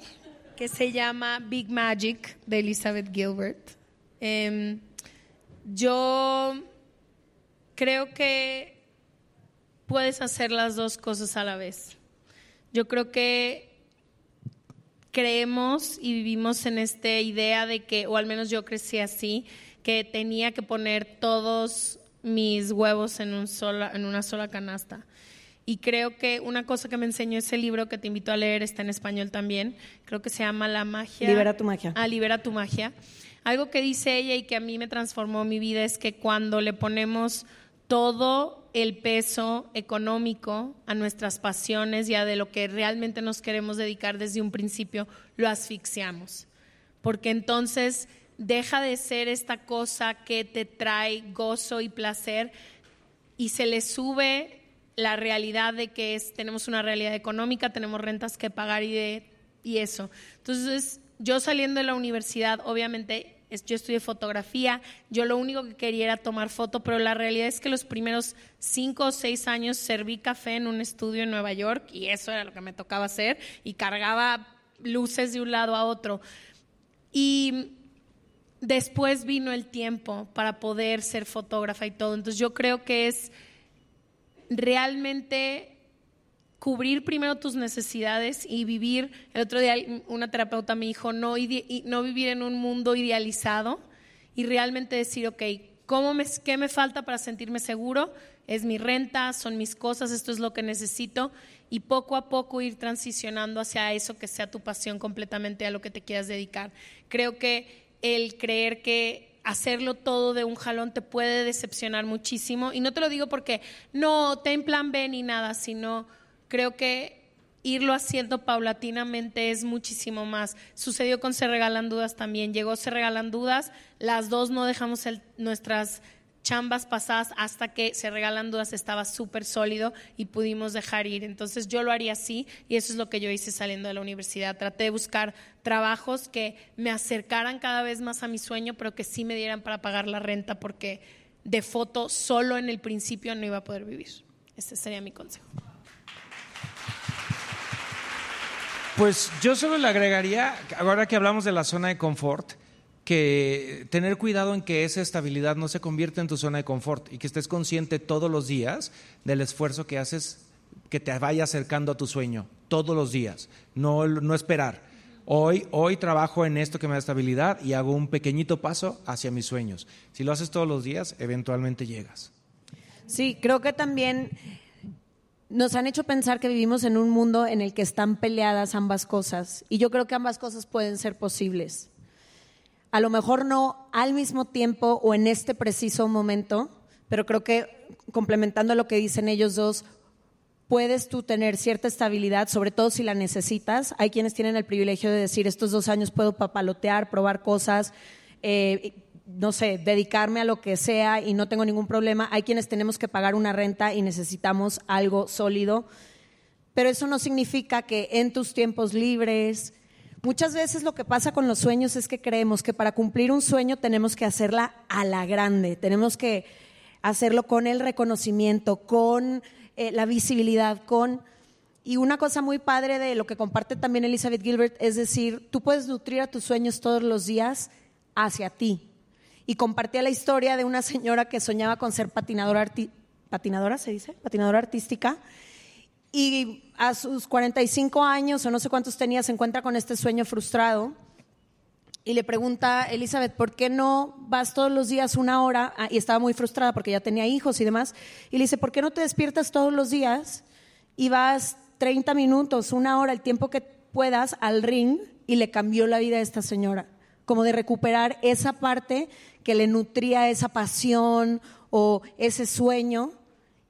que se llama Big Magic de Elizabeth Gilbert. Em, yo creo que puedes hacer las dos cosas a la vez. Yo creo que creemos y vivimos en esta idea de que, o al menos yo crecí así, que tenía que poner todos mis huevos en, un sola, en una sola canasta. Y creo que una cosa que me enseñó ese libro que te invito a leer está en español también. Creo que se llama La magia. Libera tu magia. Ah, Libera tu magia. Algo que dice ella y que a mí me transformó mi vida es que cuando le ponemos todo el peso económico a nuestras pasiones y a de lo que realmente nos queremos dedicar desde un principio, lo asfixiamos. Porque entonces deja de ser esta cosa que te trae gozo y placer y se le sube la realidad de que es, tenemos una realidad económica, tenemos rentas que pagar y, y eso. Entonces, yo saliendo de la universidad, obviamente, yo estudié fotografía, yo lo único que quería era tomar foto, pero la realidad es que los primeros cinco o seis años serví café en un estudio en Nueva York y eso era lo que me tocaba hacer y cargaba luces de un lado a otro. Y después vino el tiempo para poder ser fotógrafa y todo. Entonces yo creo que es realmente cubrir primero tus necesidades y vivir, el otro día una terapeuta me dijo, no, no vivir en un mundo idealizado y realmente decir, ok, ¿cómo me, ¿qué me falta para sentirme seguro? Es mi renta, son mis cosas, esto es lo que necesito y poco a poco ir transicionando hacia eso que sea tu pasión completamente a lo que te quieras dedicar. Creo que el creer que hacerlo todo de un jalón te puede decepcionar muchísimo. Y no te lo digo porque no, ten plan B ni nada, sino creo que irlo haciendo paulatinamente es muchísimo más. Sucedió con Se Regalan Dudas también. Llegó Se Regalan Dudas, las dos no dejamos nuestras chambas pasadas hasta que se regalan dudas estaba súper sólido y pudimos dejar ir. Entonces yo lo haría así y eso es lo que yo hice saliendo de la universidad. Traté de buscar trabajos que me acercaran cada vez más a mi sueño, pero que sí me dieran para pagar la renta porque de foto solo en el principio no iba a poder vivir. Ese sería mi consejo. Pues yo solo le agregaría, ahora que hablamos de la zona de confort, que tener cuidado en que esa estabilidad no se convierta en tu zona de confort y que estés consciente todos los días del esfuerzo que haces que te vaya acercando a tu sueño, todos los días, no, no esperar. Hoy, hoy trabajo en esto que me da estabilidad y hago un pequeñito paso hacia mis sueños. Si lo haces todos los días, eventualmente llegas. Sí, creo que también nos han hecho pensar que vivimos en un mundo en el que están peleadas ambas cosas y yo creo que ambas cosas pueden ser posibles a lo mejor no al mismo tiempo o en este preciso momento, pero creo que complementando lo que dicen ellos dos, puedes tú tener cierta estabilidad, sobre todo si la necesitas. Hay quienes tienen el privilegio de decir, estos dos años puedo papalotear, probar cosas, eh, no sé, dedicarme a lo que sea y no tengo ningún problema. Hay quienes tenemos que pagar una renta y necesitamos algo sólido, pero eso no significa que en tus tiempos libres, Muchas veces lo que pasa con los sueños es que creemos que para cumplir un sueño tenemos que hacerla a la grande, tenemos que hacerlo con el reconocimiento, con eh, la visibilidad, con... Y una cosa muy padre de lo que comparte también Elizabeth Gilbert es decir, tú puedes nutrir a tus sueños todos los días hacia ti. Y compartía la historia de una señora que soñaba con ser patinadora, patinadora se dice, patinadora artística, y a sus 45 años o no sé cuántos tenía, se encuentra con este sueño frustrado y le pregunta, Elizabeth, ¿por qué no vas todos los días una hora? Ah, y estaba muy frustrada porque ya tenía hijos y demás. Y le dice, ¿por qué no te despiertas todos los días y vas 30 minutos, una hora, el tiempo que puedas al ring? Y le cambió la vida a esta señora, como de recuperar esa parte que le nutría esa pasión o ese sueño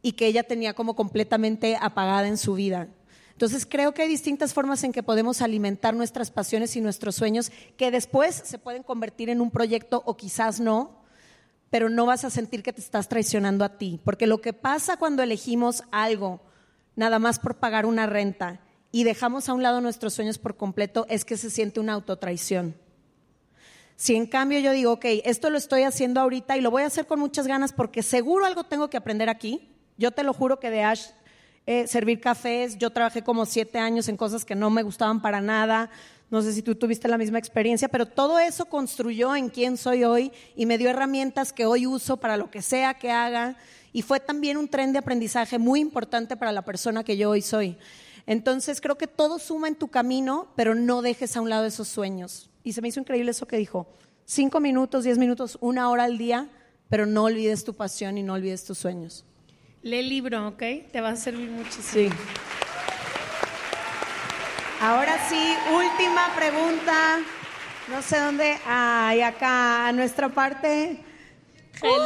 y que ella tenía como completamente apagada en su vida. Entonces creo que hay distintas formas en que podemos alimentar nuestras pasiones y nuestros sueños que después se pueden convertir en un proyecto o quizás no, pero no vas a sentir que te estás traicionando a ti, porque lo que pasa cuando elegimos algo nada más por pagar una renta y dejamos a un lado nuestros sueños por completo es que se siente una autotraición. Si en cambio yo digo, ok, esto lo estoy haciendo ahorita y lo voy a hacer con muchas ganas porque seguro algo tengo que aprender aquí, yo te lo juro que de Ash eh, servir cafés, yo trabajé como siete años en cosas que no me gustaban para nada. No sé si tú tuviste la misma experiencia, pero todo eso construyó en quién soy hoy y me dio herramientas que hoy uso para lo que sea que haga. Y fue también un tren de aprendizaje muy importante para la persona que yo hoy soy. Entonces creo que todo suma en tu camino, pero no dejes a un lado esos sueños. Y se me hizo increíble eso que dijo. Cinco minutos, diez minutos, una hora al día, pero no olvides tu pasión y no olvides tus sueños. Lee el libro, ¿ok? Te va a servir muchísimo. Sí. Ahora sí, última pregunta. No sé dónde. Ay, acá, a nuestra parte. Hello.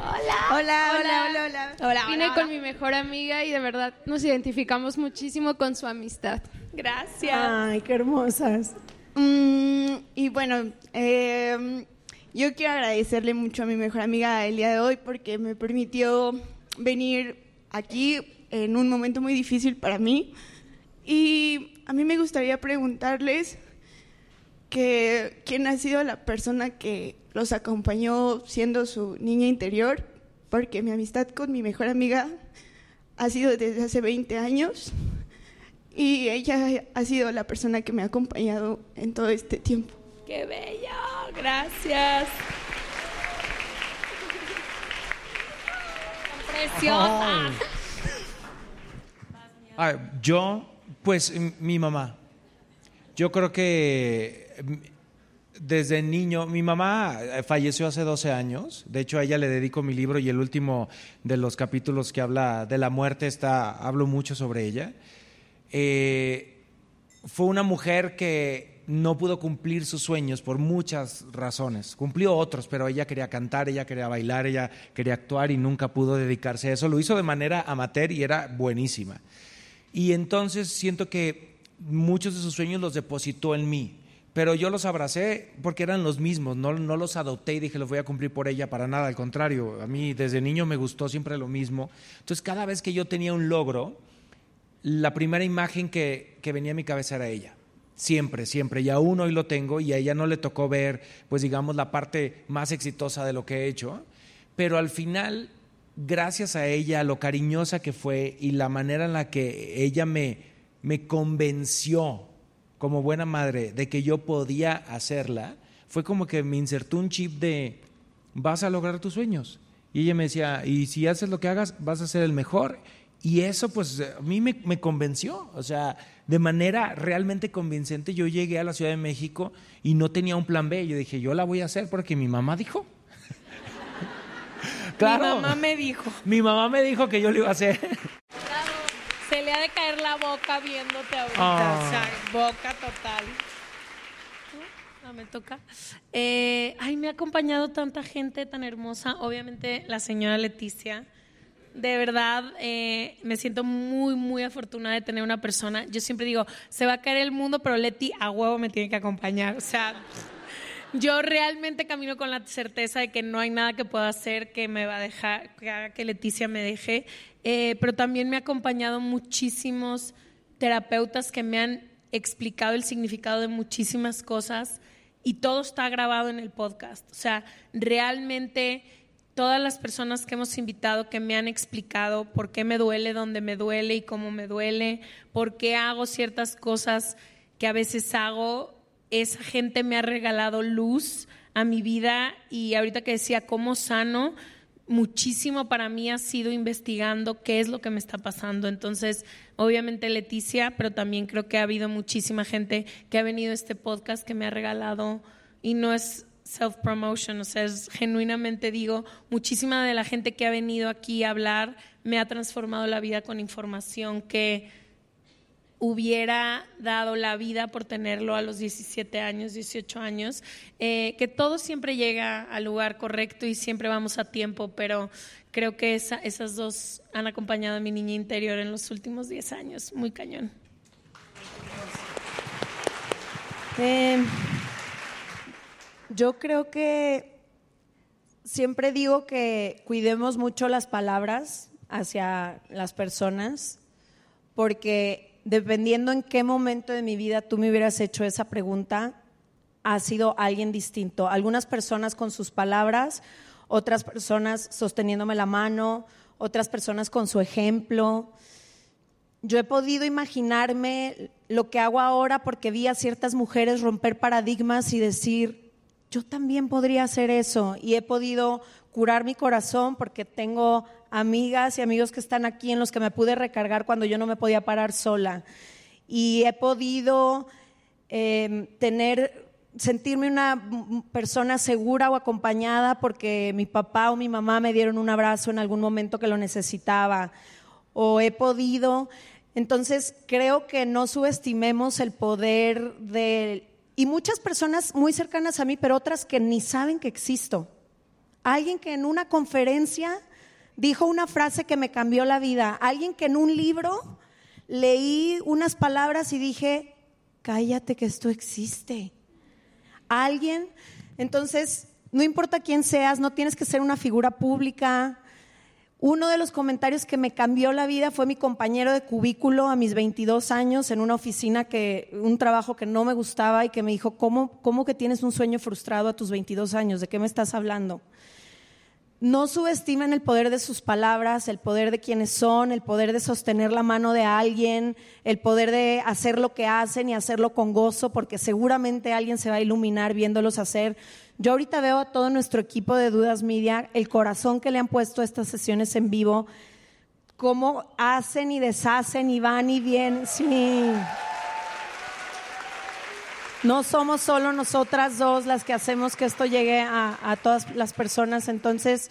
Hola. Hola, hola, hola, hola. Vine con mi mejor amiga y de verdad nos identificamos muchísimo con su amistad. Gracias. Ay, qué hermosas. Mm, y bueno, eh, yo quiero agradecerle mucho a mi mejor amiga el día de hoy porque me permitió venir aquí en un momento muy difícil para mí. Y a mí me gustaría preguntarles que quién ha sido la persona que los acompañó siendo su niña interior, porque mi amistad con mi mejor amiga ha sido desde hace 20 años y ella ha sido la persona que me ha acompañado en todo este tiempo. ¡Qué bello! Gracias. Preciosa. Yo, pues mi mamá. Yo creo que desde niño, mi mamá eh, falleció hace 12 años. De hecho, a ella le dedico mi libro y el último de los capítulos que habla de la muerte está, hablo mucho sobre ella. Eh, fue una mujer que no pudo cumplir sus sueños por muchas razones. Cumplió otros, pero ella quería cantar, ella quería bailar, ella quería actuar y nunca pudo dedicarse a eso. Lo hizo de manera amateur y era buenísima. Y entonces siento que muchos de sus sueños los depositó en mí. Pero yo los abracé porque eran los mismos, no, no los adopté y dije los voy a cumplir por ella para nada, al contrario, a mí desde niño me gustó siempre lo mismo. Entonces cada vez que yo tenía un logro, la primera imagen que, que venía a mi cabeza era ella. Siempre, siempre. Y aún hoy lo tengo y a ella no le tocó ver, pues digamos, la parte más exitosa de lo que he hecho. Pero al final, gracias a ella, lo cariñosa que fue y la manera en la que ella me, me convenció como buena madre de que yo podía hacerla, fue como que me insertó un chip de vas a lograr tus sueños. Y ella me decía, y si haces lo que hagas, vas a ser el mejor. Y eso pues a mí me, me convenció, o sea, de manera realmente convincente yo llegué a la Ciudad de México y no tenía un plan B. Yo dije, yo la voy a hacer porque mi mamá dijo. <laughs> claro. Mi mamá me dijo. Mi mamá me dijo que yo lo iba a hacer. Se le ha de caer la boca viéndote ahorita. Ah. O sea, boca total. Ah, me toca. Eh, ay, me ha acompañado tanta gente tan hermosa. Obviamente, la señora Leticia. De verdad, eh, me siento muy, muy afortunada de tener una persona. Yo siempre digo, se va a caer el mundo, pero Leti a huevo me tiene que acompañar. O sea, yo realmente camino con la certeza de que no hay nada que pueda hacer que me va a dejar, que haga que Leticia me deje. Eh, pero también me ha acompañado muchísimos terapeutas que me han explicado el significado de muchísimas cosas y todo está grabado en el podcast. O sea, realmente todas las personas que hemos invitado que me han explicado por qué me duele, dónde me duele y cómo me duele, por qué hago ciertas cosas que a veces hago, esa gente me ha regalado luz a mi vida y ahorita que decía cómo sano, muchísimo para mí ha sido investigando qué es lo que me está pasando. Entonces, obviamente Leticia, pero también creo que ha habido muchísima gente que ha venido a este podcast que me ha regalado y no es self-promotion, o sea, genuinamente digo, muchísima de la gente que ha venido aquí a hablar me ha transformado la vida con información que hubiera dado la vida por tenerlo a los 17 años, 18 años, eh, que todo siempre llega al lugar correcto y siempre vamos a tiempo, pero creo que esa, esas dos han acompañado a mi niña interior en los últimos 10 años, muy cañón. Eh, yo creo que siempre digo que cuidemos mucho las palabras hacia las personas, porque dependiendo en qué momento de mi vida tú me hubieras hecho esa pregunta, ha sido alguien distinto. Algunas personas con sus palabras, otras personas sosteniéndome la mano, otras personas con su ejemplo. Yo he podido imaginarme lo que hago ahora porque vi a ciertas mujeres romper paradigmas y decir, yo también podría hacer eso. Y he podido curar mi corazón porque tengo amigas y amigos que están aquí en los que me pude recargar cuando yo no me podía parar sola. Y he podido eh, tener sentirme una persona segura o acompañada porque mi papá o mi mamá me dieron un abrazo en algún momento que lo necesitaba o he podido. Entonces, creo que no subestimemos el poder de... Y muchas personas muy cercanas a mí, pero otras que ni saben que existo. Alguien que en una conferencia dijo una frase que me cambió la vida. Alguien que en un libro leí unas palabras y dije, cállate que esto existe. Alguien, entonces, no importa quién seas, no tienes que ser una figura pública, uno de los comentarios que me cambió la vida fue mi compañero de cubículo a mis 22 años en una oficina que un trabajo que no me gustaba y que me dijo, "¿Cómo cómo que tienes un sueño frustrado a tus 22 años? ¿De qué me estás hablando?" no subestimen el poder de sus palabras, el poder de quienes son, el poder de sostener la mano de alguien, el poder de hacer lo que hacen y hacerlo con gozo, porque seguramente alguien se va a iluminar viéndolos hacer. Yo ahorita veo a todo nuestro equipo de Dudas Media, el corazón que le han puesto a estas sesiones en vivo, cómo hacen y deshacen y van y vienen. Sí. No somos solo nosotras dos las que hacemos que esto llegue a, a todas las personas, entonces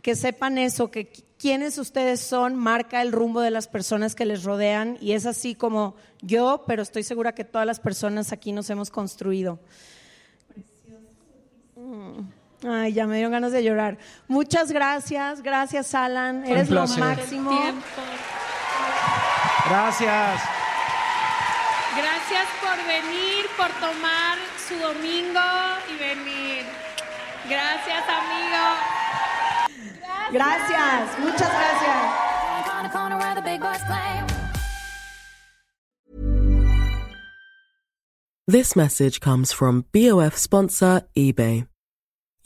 que sepan eso, que quienes ustedes son marca el rumbo de las personas que les rodean y es así como yo, pero estoy segura que todas las personas aquí nos hemos construido. Mm. Ay, ya me dieron ganas de llorar. Muchas gracias, gracias Alan, eres lo máximo. Gracias. Gracias por venir, por tomar su domingo y venir. Gracias, amigo. Gracias, muchas gracias. This message comes from BOF sponsor eBay.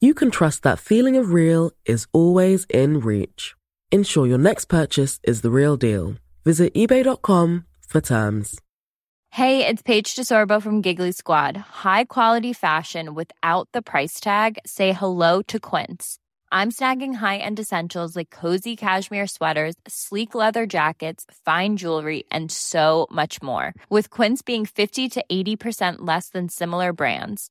you can trust that feeling of real is always in reach. Ensure your next purchase is the real deal. Visit eBay.com for terms. Hey, it's Paige DeSorbo from Giggly Squad. High quality fashion without the price tag. Say hello to Quince. I'm snagging high-end essentials like cozy cashmere sweaters, sleek leather jackets, fine jewelry, and so much more. With Quince being 50 to 80% less than similar brands.